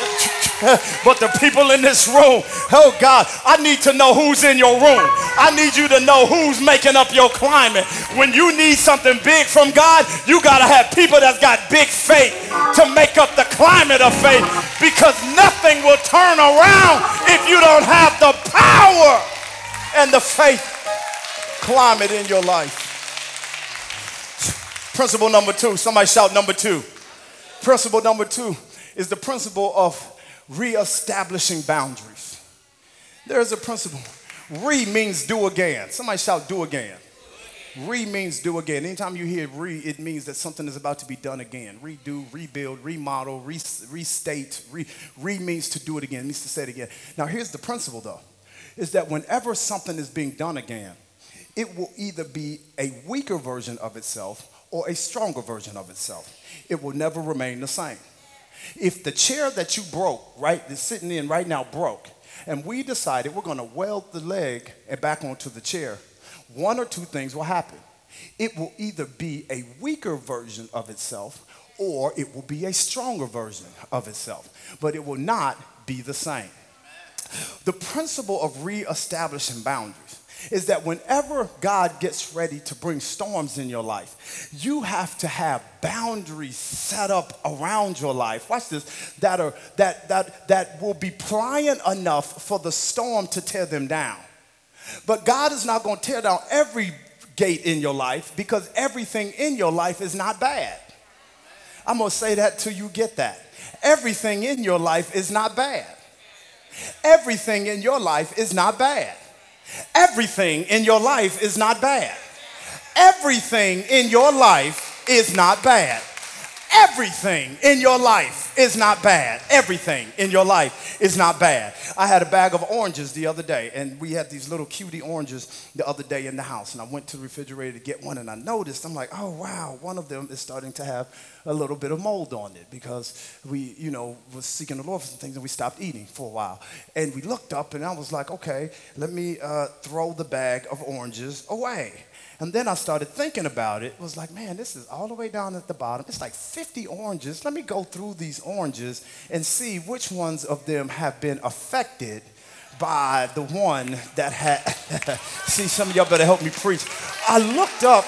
but the people in this room, oh God, I need to know who's in your room. I need you to know who's making up your climate. When you need something big from God, you got to have people that's got big faith to make up the climate of faith because nothing will turn around if you don't have the power and the faith climate in your life. Principle number two, somebody shout number two. Principle number two is the principle of reestablishing boundaries. There is a principle. Re means do again. Somebody shout do again. Re means do again. Anytime you hear re, it means that something is about to be done again. Redo, rebuild, remodel, re, restate. Re, re means to do it again. It means to say it again. Now, here's the principle, though, is that whenever something is being done again, it will either be a weaker version of itself or a stronger version of itself. It will never remain the same. If the chair that you broke, right, that's sitting in right now broke, and we decided we're to weld the leg and back onto the chair, one or two things will happen. It will either be a weaker version of itself or it will be a stronger version of itself, but it will not be the same. The principle of reestablishing boundaries is that whenever God gets ready to bring storms in your life, you have to have boundaries set up around your life. Watch this, that are that that that will be pliant enough for the storm to tear them down. But God is not going to tear down every gate in your life because everything in your life is not bad. I'm going to say that till you get that. Everything in your life is not bad. Everything in your life is not bad. Everything in your life is not bad. Everything in your life is not bad. Everything in your life is not bad. Everything in your life is not bad. I had a bag of oranges the other day, and we had these little cutie oranges the other day in the house. And I went to the refrigerator to get one, and I noticed, I'm like, oh, wow, one of them is starting to have a little bit of mold on it because we, you know, was seeking the Lord for some things, and we stopped eating for a while. And we looked up, and I was like, okay, let me uh, throw the bag of oranges away. And then I started thinking about it. Was like, man, this is all the way down at the bottom. It's like 50 oranges. Let me go through these oranges and see which ones of them have been affected by the one that had. *laughs* see, some of y'all better help me preach. I looked up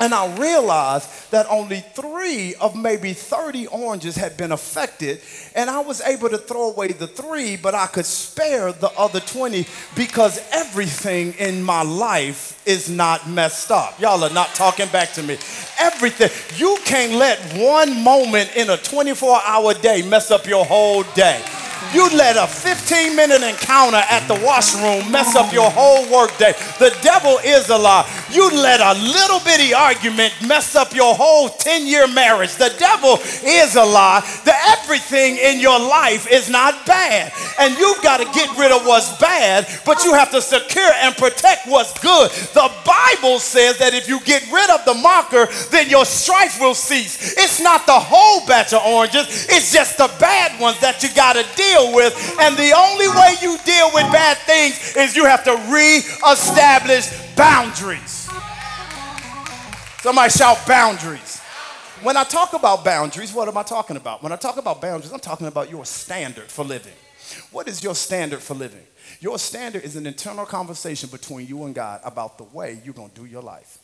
and I realized that only three of maybe 30 oranges had been affected. And I was able to throw away the three, but I could spare the other 20 because everything in my life is not messed up. Y'all are not talking back to me. Everything. You can't let one moment in a 24 hour day mess up your whole day. You let a 15 minute encounter at the washroom mess up your whole workday. The devil is a lie. You let a little bitty argument mess up your whole 10 year marriage. The devil is a lie. The everything in your life is not bad. And you've got to get rid of what's bad, but you have to secure and protect what's good. The Bible says that if you get rid of the mocker, then your strife will cease. It's not the whole batch of oranges, it's just the bad ones that you got to deal deal with. And the only way you deal with bad things is you have to re-establish boundaries. Somebody shout boundaries. When I talk about boundaries, what am I talking about? When I talk about boundaries, I'm talking about your standard for living. What is your standard for living? Your standard is an internal conversation between you and God about the way you're going to do your life.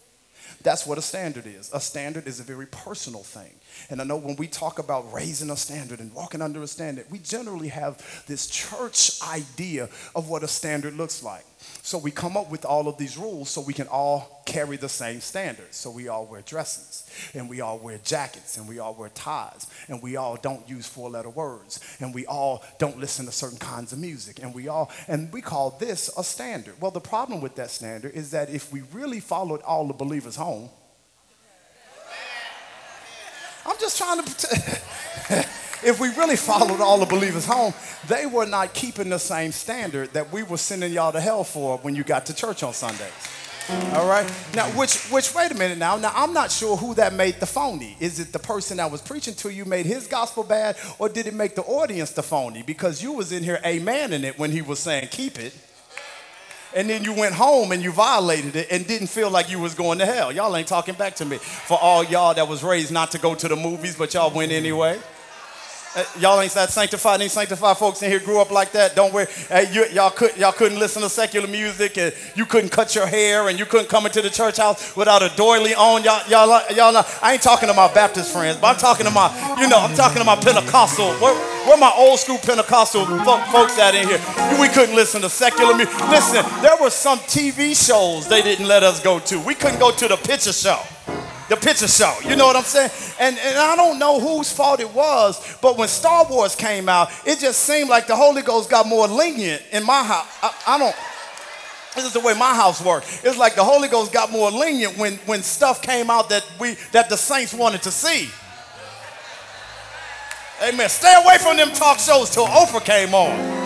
That's what a standard is. A standard is a very personal thing. And I know when we talk about raising a standard and walking under a standard, we generally have this church idea of what a standard looks like. So we come up with all of these rules so we can all carry the same standards. So we all wear dresses, and we all wear jackets, and we all wear ties, and we all don't use four letter words, and we all don't listen to certain kinds of music, and we all, and we call this a standard. Well, the problem with that standard is that if we really followed all the believers home, I'm just trying to. *laughs* if we really followed all the believers home, they were not keeping the same standard that we were sending y'all to hell for when you got to church on Sundays. All right. Now, which, which, wait a minute now. Now, I'm not sure who that made the phony. Is it the person that was preaching to you made his gospel bad, or did it make the audience the phony? Because you was in here amen in it when he was saying keep it. And then you went home and you violated it and didn't feel like you was going to hell. Y'all ain't talking back to me. For all y'all that was raised not to go to the movies, but y'all went anyway. Uh, y'all ain't that sanctified. Any sanctified folks in here grew up like that. Don't worry. Hey, you, y'all, could, y'all couldn't listen to secular music and you couldn't cut your hair and you couldn't come into the church house without a doily on. Y'all, y'all, y'all I ain't talking to my Baptist friends, but I'm talking to my, you know, I'm talking to my Pentecostal. Where, where my old school Pentecostal fo- folks at in here? We couldn't listen to secular music. Listen, there were some TV shows they didn't let us go to. We couldn't go to the picture show the picture show. You know what I'm saying? And, and I don't know whose fault it was, but when Star Wars came out, it just seemed like the Holy Ghost got more lenient in my house. I, I don't. This is the way my house works. It's like the Holy Ghost got more lenient when, when stuff came out that we that the saints wanted to see. Amen. Stay away from them talk shows till Oprah came on.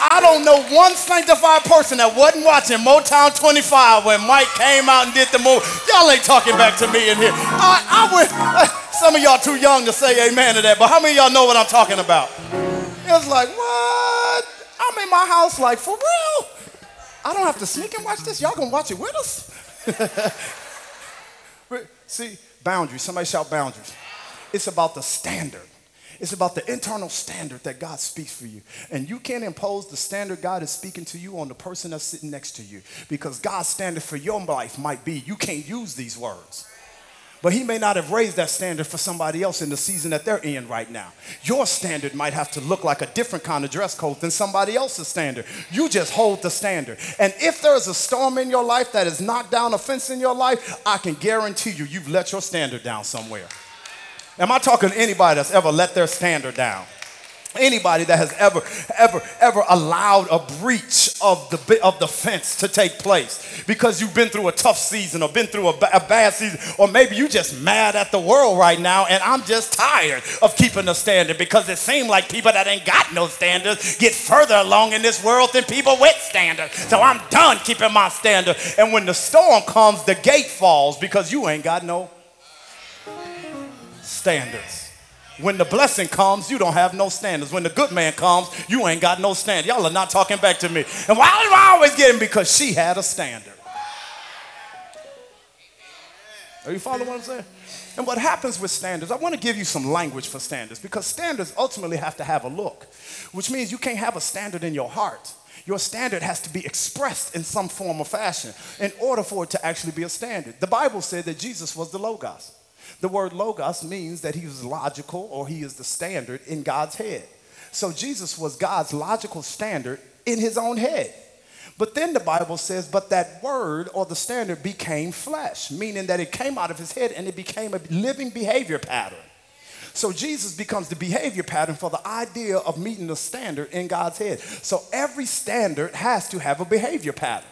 I don't know one sanctified person that wasn't watching Motown 25 when Mike came out and did the move. Y'all ain't talking back to me in here. I, I would, *laughs* some of y'all too young to say amen to that, but how many of y'all know what I'm talking about? It's like, what? I'm in my house like, for real? I don't have to sneak and watch this. Y'all gonna watch it with us? *laughs* See, boundaries. Somebody shout boundaries. It's about the standard. It's about the internal standard that God speaks for you. And you can't impose the standard God is speaking to you on the person that's sitting next to you because God's standard for your life might be you can't use these words. But he may not have raised that standard for somebody else in the season that they're in right now. Your standard might have to look like a different kind of dress code than somebody else's standard. You just hold the standard. And if there's a storm in your life that has knocked down a fence in your life, I can guarantee you, you've let your standard down somewhere. Am I talking to anybody that's ever let their standard down? Anybody that has ever, ever, ever allowed a breach of the, of the fence to take place because you've been through a tough season or been through a, a bad season, or maybe you're just mad at the world right now and I'm just tired of keeping the standard because it seems like people that ain't got no standards get further along in this world than people with standards. So I'm done keeping my standard. And when the storm comes, the gate falls because you ain't got no standards. When the blessing comes, you don't have no standards. When the good man comes, you ain't got no standard. Y'all are not talking back to me. And why do I always get him? Because she had a standard. Are you following what I'm saying? And what happens with standards, I want to give you some language for standards because standards ultimately have to have a look, which means you can't have a standard in your heart. Your standard has to be expressed in some form or fashion in order for it to actually be a standard. The Bible said that Jesus was the Logos. The word logos means that he was logical or he is the standard in God's head. So Jesus was God's logical standard in his own head. But then the Bible says, but that word or the standard became flesh, meaning that it came out of his head and it became a living behavior pattern. So Jesus becomes the behavior pattern for the idea of meeting the standard in God's head. So every standard has to have a behavior pattern.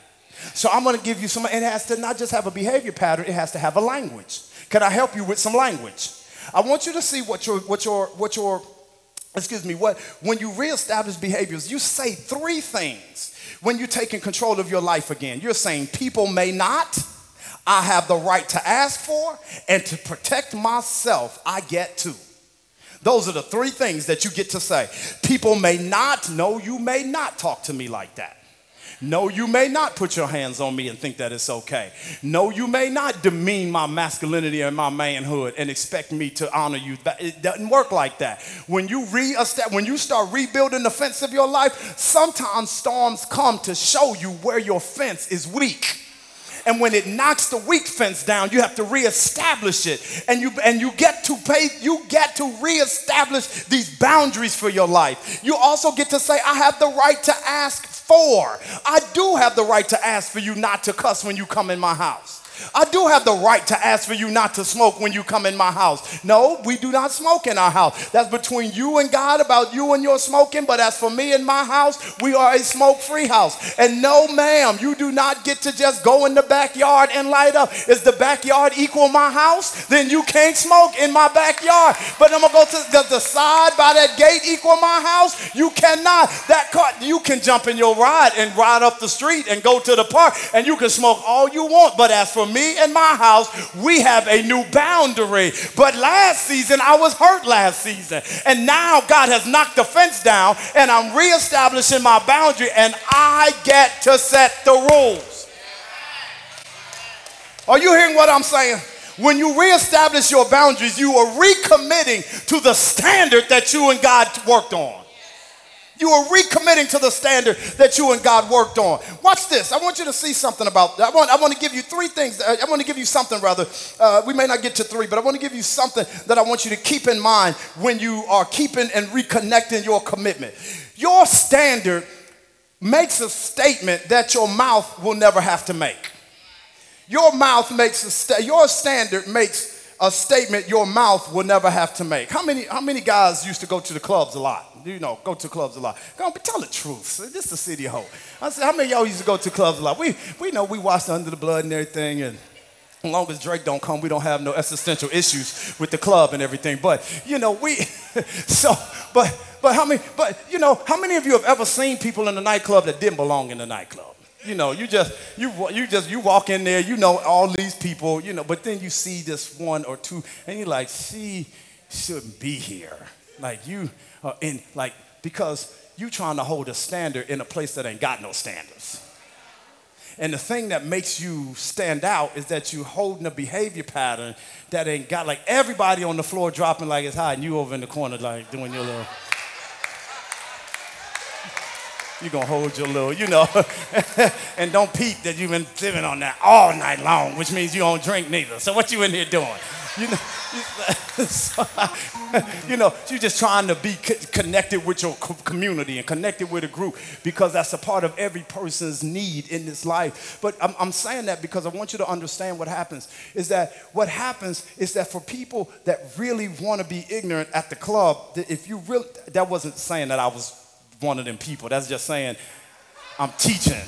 So I'm going to give you some, it has to not just have a behavior pattern, it has to have a language. Can I help you with some language? I want you to see what your, what your, what your, excuse me, what, when you reestablish behaviors, you say three things when you're taking control of your life again. You're saying, people may not, I have the right to ask for, and to protect myself, I get to. Those are the three things that you get to say. People may not, no, you may not talk to me like that. No, you may not put your hands on me and think that it's okay. No, you may not demean my masculinity and my manhood and expect me to honor you. It doesn't work like that. When you re when you start rebuilding the fence of your life, sometimes storms come to show you where your fence is weak. And when it knocks the weak fence down, you have to reestablish it. And you and you get to pay, you get to reestablish these boundaries for your life. You also get to say, I have the right to ask for. I do have the right to ask for you not to cuss when you come in my house. I do have the right to ask for you not to smoke when you come in my house. No, we do not smoke in our house. That's between you and God about you and your smoking. But as for me and my house, we are a smoke free house. And no, ma'am, you do not get to just go in the backyard and light up. Is the backyard equal my house? Then you can't smoke in my backyard. But I'm gonna go to the, the side by that gate equal my house? You cannot. That car, you can jump in your ride and ride up the street and go to the park and you can smoke all you want. But as for for me and my house, we have a new boundary. But last season, I was hurt last season. And now God has knocked the fence down and I'm reestablishing my boundary and I get to set the rules. Are you hearing what I'm saying? When you reestablish your boundaries, you are recommitting to the standard that you and God worked on. You are recommitting to the standard that you and God worked on. Watch this. I want you to see something about that. I want, I want to give you three things. Uh, I want to give you something, rather. Uh, we may not get to three, but I want to give you something that I want you to keep in mind when you are keeping and reconnecting your commitment. Your standard makes a statement that your mouth will never have to make. Your mouth makes a sta- your standard makes a statement your mouth will never have to make. How many, how many guys used to go to the clubs a lot? You know, go to clubs a lot. Go on, tell the truth. This is the city of. I said, how many y'all used to go to clubs a lot? We, we know we watched Under the Blood and everything, and as long as Drake don't come, we don't have no existential issues with the club and everything. But you know, we *laughs* so but but how many but you know, how many of you have ever seen people in the nightclub that didn't belong in the nightclub? You know, you just you you just you walk in there, you know all these people, you know, but then you see this one or two, and you're like, she shouldn't be here. Like you are in like because you trying to hold a standard in a place that ain't got no standards. And the thing that makes you stand out is that you holding a behavior pattern that ain't got like everybody on the floor dropping like it's hot, and you over in the corner like doing your little you're gonna hold your little, you know, *laughs* and don't peep that you've been living on that all night long, which means you don't drink neither. So what you in here doing? You know, *laughs* you know, you're just trying to be connected with your community and connected with a group because that's a part of every person's need in this life. But I'm, I'm saying that because I want you to understand what happens is that what happens is that for people that really want to be ignorant at the club, if you really, that wasn't saying that I was one of them people. That's just saying I'm teaching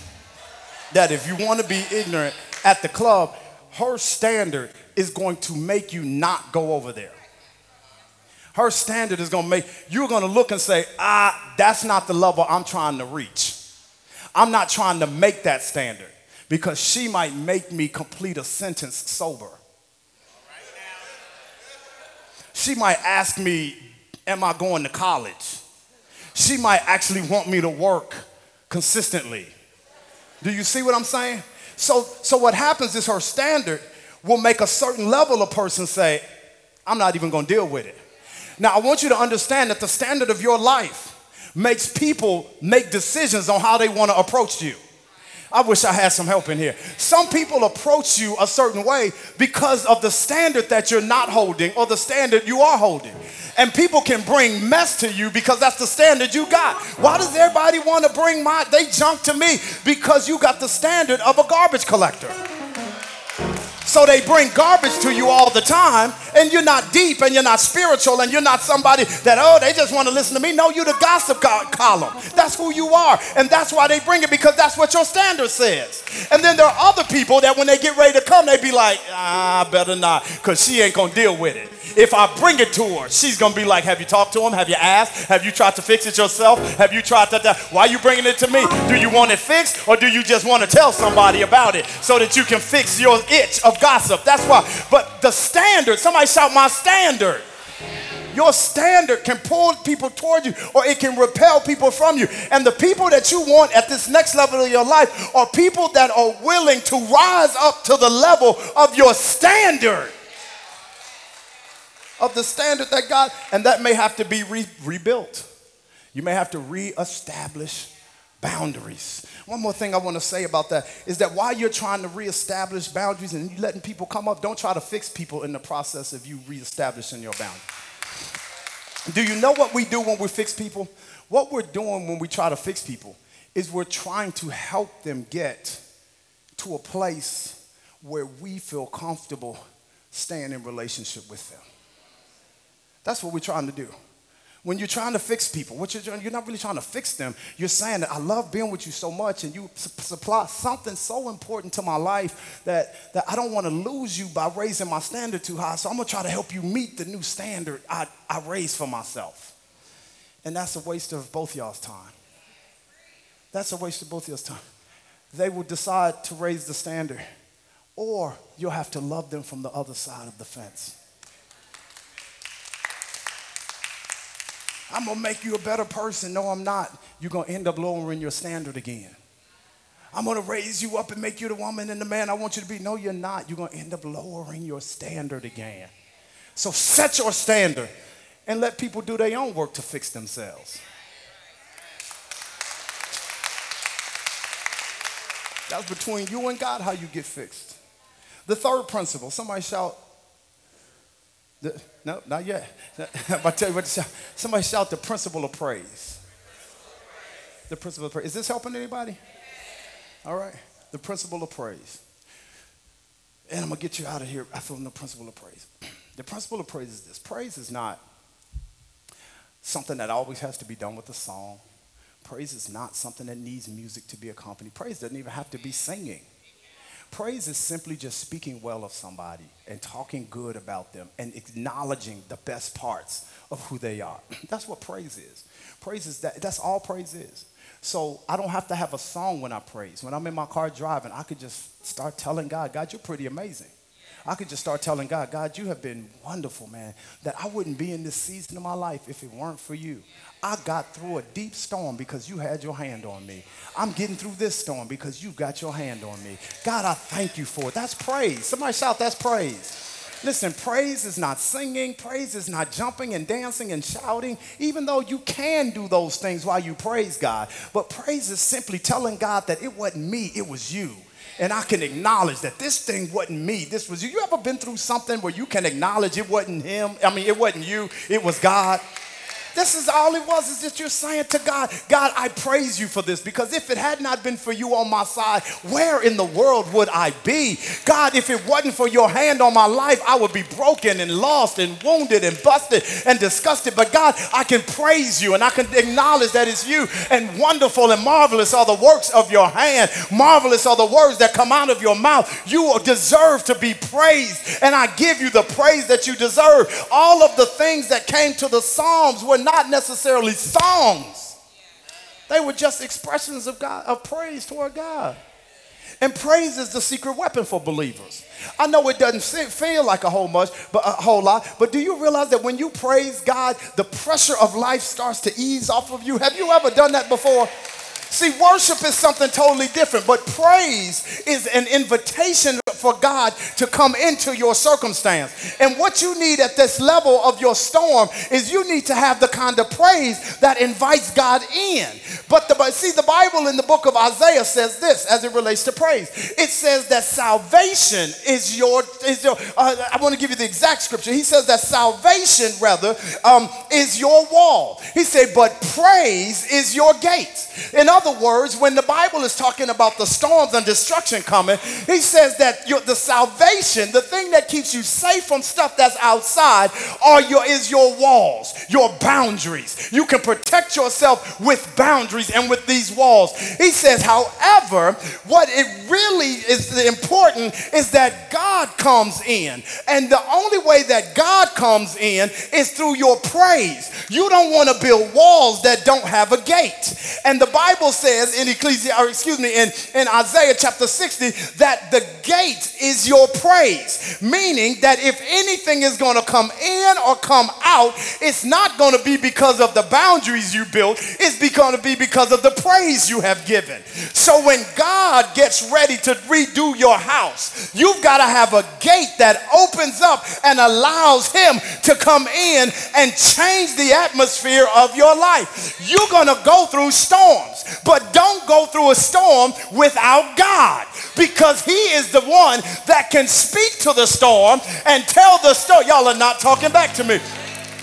that if you want to be ignorant at the club, her standard is going to make you not go over there. Her standard is going to make you're going to look and say, "Ah, that's not the level I'm trying to reach. I'm not trying to make that standard because she might make me complete a sentence sober." She might ask me, "Am I going to college?" she might actually want me to work consistently. Do you see what I'm saying? So, so what happens is her standard will make a certain level of person say, I'm not even gonna deal with it. Now, I want you to understand that the standard of your life makes people make decisions on how they wanna approach you. I wish I had some help in here. Some people approach you a certain way because of the standard that you're not holding or the standard you are holding. And people can bring mess to you because that's the standard you got. Why does everybody want to bring my they junk to me? Because you got the standard of a garbage collector. So they bring garbage to you all the time, and you're not deep and you're not spiritual and you're not somebody that, oh, they just want to listen to me. No, you're the gossip co- column. That's who you are. And that's why they bring it because that's what your standard says. And then there are other people that when they get ready to come, they be like, ah, better not, because she ain't going to deal with it. If I bring it to her, she's going to be like, have you talked to him? Have you asked? Have you tried to fix it yourself? Have you tried to, why are you bringing it to me? Do you want it fixed or do you just want to tell somebody about it so that you can fix your itch of gossip? That's why. But the standard, somebody shout my standard. Your standard can pull people toward you or it can repel people from you. And the people that you want at this next level of your life are people that are willing to rise up to the level of your standard of the standard that God, and that may have to be re- rebuilt. You may have to reestablish boundaries. One more thing I want to say about that is that while you're trying to reestablish boundaries and you letting people come up, don't try to fix people in the process of you reestablishing your boundaries. Do you know what we do when we fix people? What we're doing when we try to fix people is we're trying to help them get to a place where we feel comfortable staying in relationship with them. That's what we're trying to do. When you're trying to fix people, what you're, you're not really trying to fix them. You're saying that I love being with you so much, and you su- supply something so important to my life that, that I don't want to lose you by raising my standard too high. So I'm gonna try to help you meet the new standard I, I raised for myself. And that's a waste of both y'all's time. That's a waste of both y'all's time. They will decide to raise the standard or you'll have to love them from the other side of the fence. I'm gonna make you a better person. No, I'm not. You're gonna end up lowering your standard again. I'm gonna raise you up and make you the woman and the man I want you to be. No, you're not. You're gonna end up lowering your standard again. So set your standard and let people do their own work to fix themselves. That's between you and God how you get fixed. The third principle, somebody shout, the, no, not yet. *laughs* but I tell you what, somebody shout the principle of praise. The principle of praise. Is this helping anybody? All right. The principle of praise. And I'm going to get you out of here. I feel the principle of praise. *clears throat* The principle of praise is this praise is not something that always has to be done with a song. Praise is not something that needs music to be accompanied. Praise doesn't even have to be singing. Praise is simply just speaking well of somebody and talking good about them and acknowledging the best parts of who they are. *clears throat* That's what praise is. Praise is that that's all praise is. So I don't have to have a song when I praise. When I'm in my car driving, I could just start telling God, God, you're pretty amazing. I could just start telling God, God, you have been wonderful, man. That I wouldn't be in this season of my life if it weren't for you. I got through a deep storm because you had your hand on me. I'm getting through this storm because you've got your hand on me. God, I thank you for it. That's praise. Somebody shout, that's praise. Listen, praise is not singing, praise is not jumping and dancing and shouting, even though you can do those things while you praise God. But praise is simply telling God that it wasn't me, it was you and I can acknowledge that this thing wasn't me. This was you. You ever been through something where you can acknowledge it wasn't him? I mean, it wasn't you, it was God. This is all it was, is just you're saying to God, God, I praise you for this because if it had not been for you on my side, where in the world would I be? God, if it wasn't for your hand on my life, I would be broken and lost and wounded and busted and disgusted. But God, I can praise you and I can acknowledge that it's you. And wonderful and marvelous are the works of your hand. Marvelous are the words that come out of your mouth. You deserve to be praised, and I give you the praise that you deserve. All of the things that came to the Psalms were not necessarily songs. They were just expressions of God, of praise toward God. And praise is the secret weapon for believers. I know it doesn't feel like a whole much, but a whole lot. But do you realize that when you praise God, the pressure of life starts to ease off of you? Have you ever done that before? See, worship is something totally different, but praise is an invitation for God to come into your circumstance. And what you need at this level of your storm is you need to have the kind of praise that invites God in. But the, see, the Bible in the book of Isaiah says this as it relates to praise. It says that salvation is your, is your uh, I want to give you the exact scripture. He says that salvation, rather, um, is your wall. He said, but praise is your gate. In other other words, when the Bible is talking about the storms and destruction coming, he says that the salvation, the thing that keeps you safe from stuff that's outside, are your, is your walls, your boundaries. You can protect yourself with boundaries and with these walls. He says, however, what it really is important is that God comes in. And the only way that God comes in is through your praise. You don't want to build walls that don't have a gate. And the Bible says in Ecclesiastes, or excuse me, in, in Isaiah chapter 60, that the gate is your praise. Meaning that if anything is going to come in or come out, it's not going to be because of the boundaries you built, it's going to be because of the praise you have given. So when God gets ready to redo your house, you've got to have a gate that opens up and allows Him to come in and change the atmosphere of your life. You're going to go through storms, but don't go through a storm without God because He is the one that can speak to the storm and tell the storm. Y'all are not talking back to me.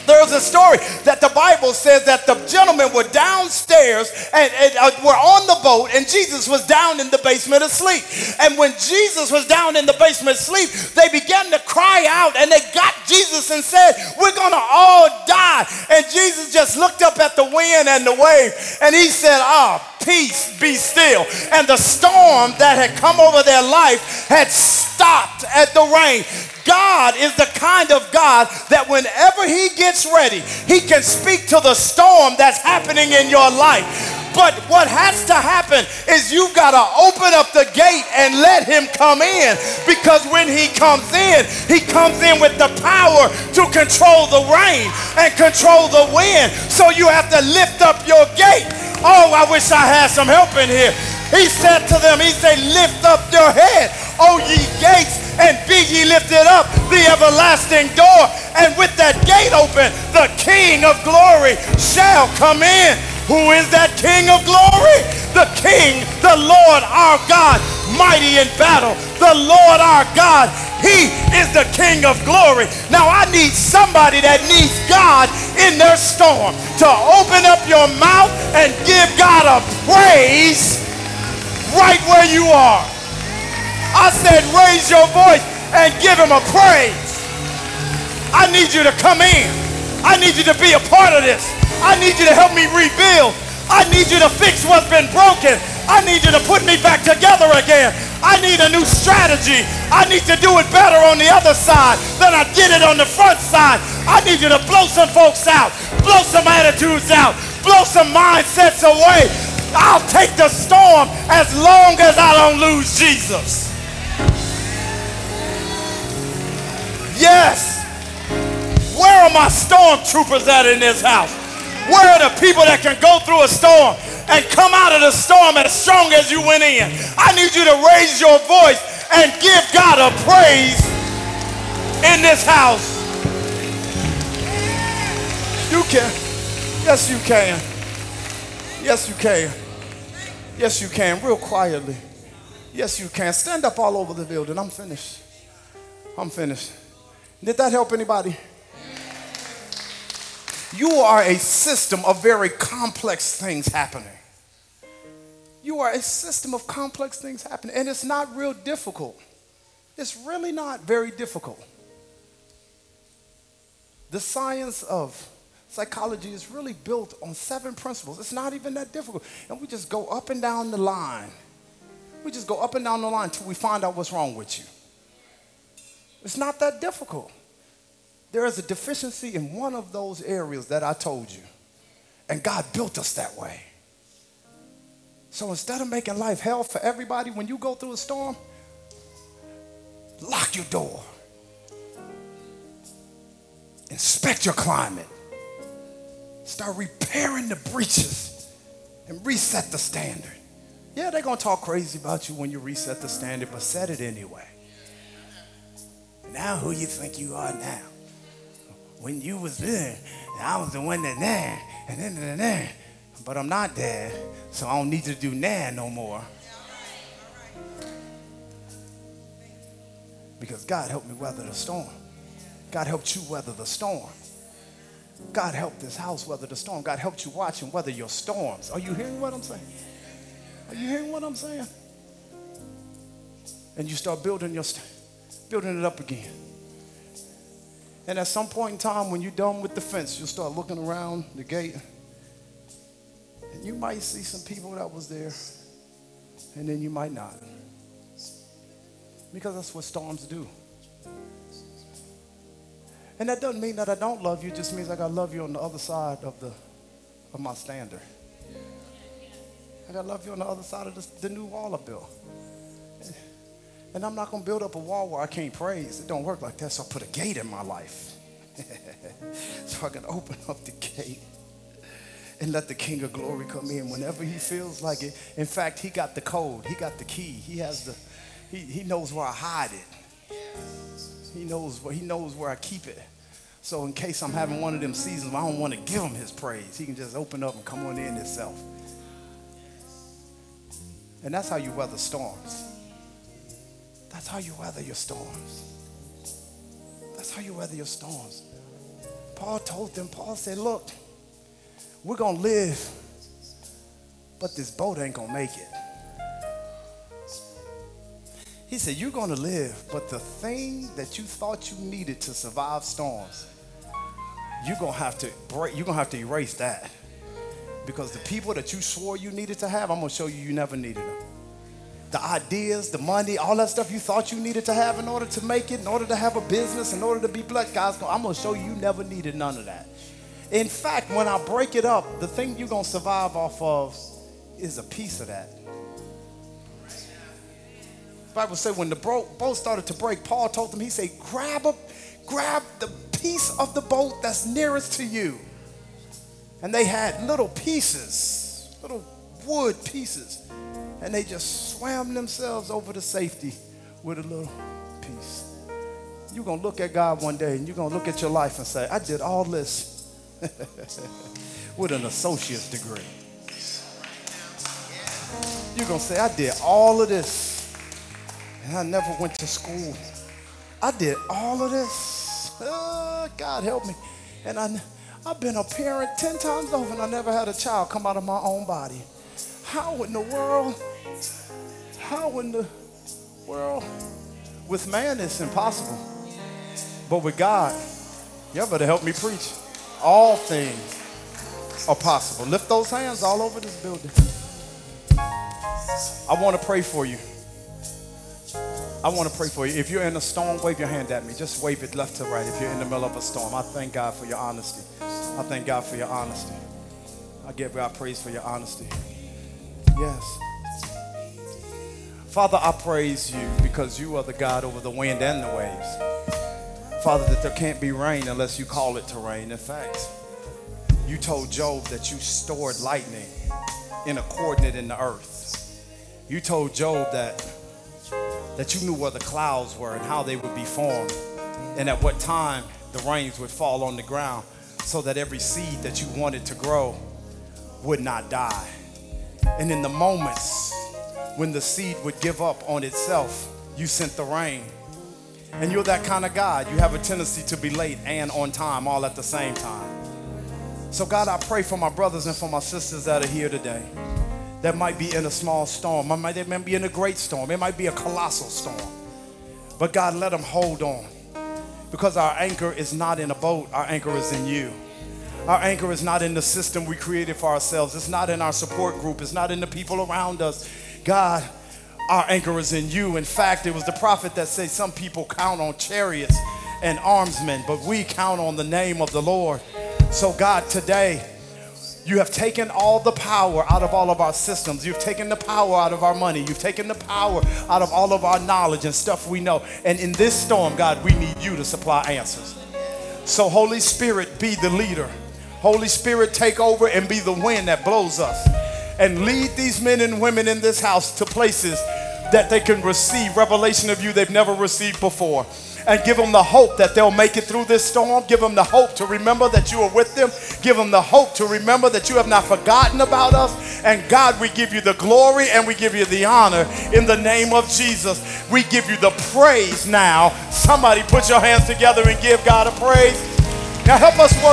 There's a story that the Bible says that the gentlemen were downstairs and, and uh, were on the boat, and Jesus was down in the basement asleep. And when Jesus was down in the basement asleep, they began to cry out and they got Jesus and said, We're going to all die. And Jesus just looked up at the wind and the wave and he said, Ah, oh, peace be still. And the storm that had come over their life had stopped at the rain. God is the kind of God that whenever He gets ready, He can speak to the storm that's happening in your life. But what has to happen is you've got to open up the gate and let him come in. Because when he comes in, he comes in with the power to control the rain and control the wind. So you have to lift up your gate. Oh, I wish I had some help in here. He said to them, He said, Lift up your head, O ye gates, and be ye lifted up, the everlasting door. And with that gate open, the King of glory shall come in. Who is that King of glory? The King, the Lord our God, mighty in battle. The Lord our God, He is the King of glory. Now I need somebody that needs God in their storm to open up your mouth and give God a praise right where you are. I said, raise your voice and give him a praise. I need you to come in. I need you to be a part of this. I need you to help me rebuild. I need you to fix what's been broken. I need you to put me back together again. I need a new strategy. I need to do it better on the other side than I did it on the front side. I need you to blow some folks out, blow some attitudes out, blow some mindsets away. I'll take the storm as long as I don't lose Jesus. Yes. Where are my stormtroopers at in this house? Where are the people that can go through a storm and come out of the storm as strong as you went in? I need you to raise your voice and give God a praise in this house. You can. Yes, you can. Yes, you can. Yes, you can. Real quietly. Yes, you can. Stand up all over the building. I'm finished. I'm finished. Did that help anybody? You are a system of very complex things happening. You are a system of complex things happening, and it's not real difficult. It's really not very difficult. The science of psychology is really built on seven principles. It's not even that difficult. And we just go up and down the line. We just go up and down the line until we find out what's wrong with you. It's not that difficult. There is a deficiency in one of those areas that I told you. And God built us that way. So instead of making life hell for everybody, when you go through a storm, lock your door. Inspect your climate. Start repairing the breaches and reset the standard. Yeah, they're going to talk crazy about you when you reset the standard, but set it anyway. Now, who you think you are now? When you was there, I was the one that there, and then and there. But I'm not there, so I don't need to do now no more. Because God helped me weather the storm. God helped you weather the storm. God helped this house weather the storm. God helped you watch and weather your storms. Are you hearing what I'm saying? Are you hearing what I'm saying? And you start building your building it up again. And at some point in time, when you're done with the fence, you'll start looking around the gate. And you might see some people that was there, and then you might not. Because that's what storms do. And that doesn't mean that I don't love you, it just means I gotta love you on the other side of the of my standard. I gotta love you on the other side of the, the new wall I built. And I'm not gonna build up a wall where I can't praise. It don't work like that. So I put a gate in my life. *laughs* so I can open up the gate and let the King of Glory come in whenever he feels like it. In fact, he got the code, he got the key, he has the, he, he knows where I hide it. He knows where he knows where I keep it. So in case I'm having one of them seasons I don't want to give him his praise, he can just open up and come on in himself. And that's how you weather storms. That's how you weather your storms. That's how you weather your storms. Paul told them, Paul said, look, we're going to live, but this boat ain't going to make it. He said, You're going to live, but the thing that you thought you needed to survive storms, you're going to have to break, you're going to have to erase that. Because the people that you swore you needed to have, I'm going to show you you never needed them. The ideas, the money, all that stuff you thought you needed to have in order to make it, in order to have a business, in order to be blessed, guys, I'm going to show you you never needed none of that. In fact, when I break it up, the thing you're going to survive off of is a piece of that. Bible said when the boat started to break, Paul told them, he said, grab a, grab the piece of the boat that's nearest to you. And they had little pieces, little wood pieces. And they just swam themselves over to safety with a little piece. You're going to look at God one day and you're going to look at your life and say, I did all this *laughs* with an associate's degree. You're going to say, I did all of this and I never went to school. I did all of this. Uh, God help me. And I, I've been a parent 10 times over and I never had a child come out of my own body. How in the world? How in the world? With man, it's impossible. But with God, y'all better help me preach. All things are possible. Lift those hands all over this building. I want to pray for you. I want to pray for you. If you're in a storm, wave your hand at me. Just wave it left to right if you're in the middle of a storm. I thank God for your honesty. I thank God for your honesty. I give God praise for your honesty. Yes. Father, I praise you because you are the God over the wind and the waves. Father, that there can't be rain unless you call it to rain. In fact, you told Job that you stored lightning in a coordinate in the earth. You told Job that that you knew where the clouds were and how they would be formed and at what time the rains would fall on the ground so that every seed that you wanted to grow would not die. And in the moments when the seed would give up on itself, you sent the rain. And you're that kind of God. You have a tendency to be late and on time all at the same time. So, God, I pray for my brothers and for my sisters that are here today that might be in a small storm. They might be in a great storm. It might be a colossal storm. But God, let them hold on. Because our anchor is not in a boat, our anchor is in you. Our anchor is not in the system we created for ourselves. It's not in our support group. It's not in the people around us. God, our anchor is in you. In fact, it was the prophet that said some people count on chariots and armsmen, but we count on the name of the Lord. So, God, today, you have taken all the power out of all of our systems. You've taken the power out of our money. You've taken the power out of all of our knowledge and stuff we know. And in this storm, God, we need you to supply answers. So, Holy Spirit, be the leader. Holy Spirit, take over and be the wind that blows us. And lead these men and women in this house to places that they can receive revelation of you they've never received before and give them the hope that they'll make it through this storm. Give them the hope to remember that you are with them. Give them the hope to remember that you have not forgotten about us. And God, we give you the glory and we give you the honor in the name of Jesus. We give you the praise now. Somebody put your hands together and give God a praise. Now help us work.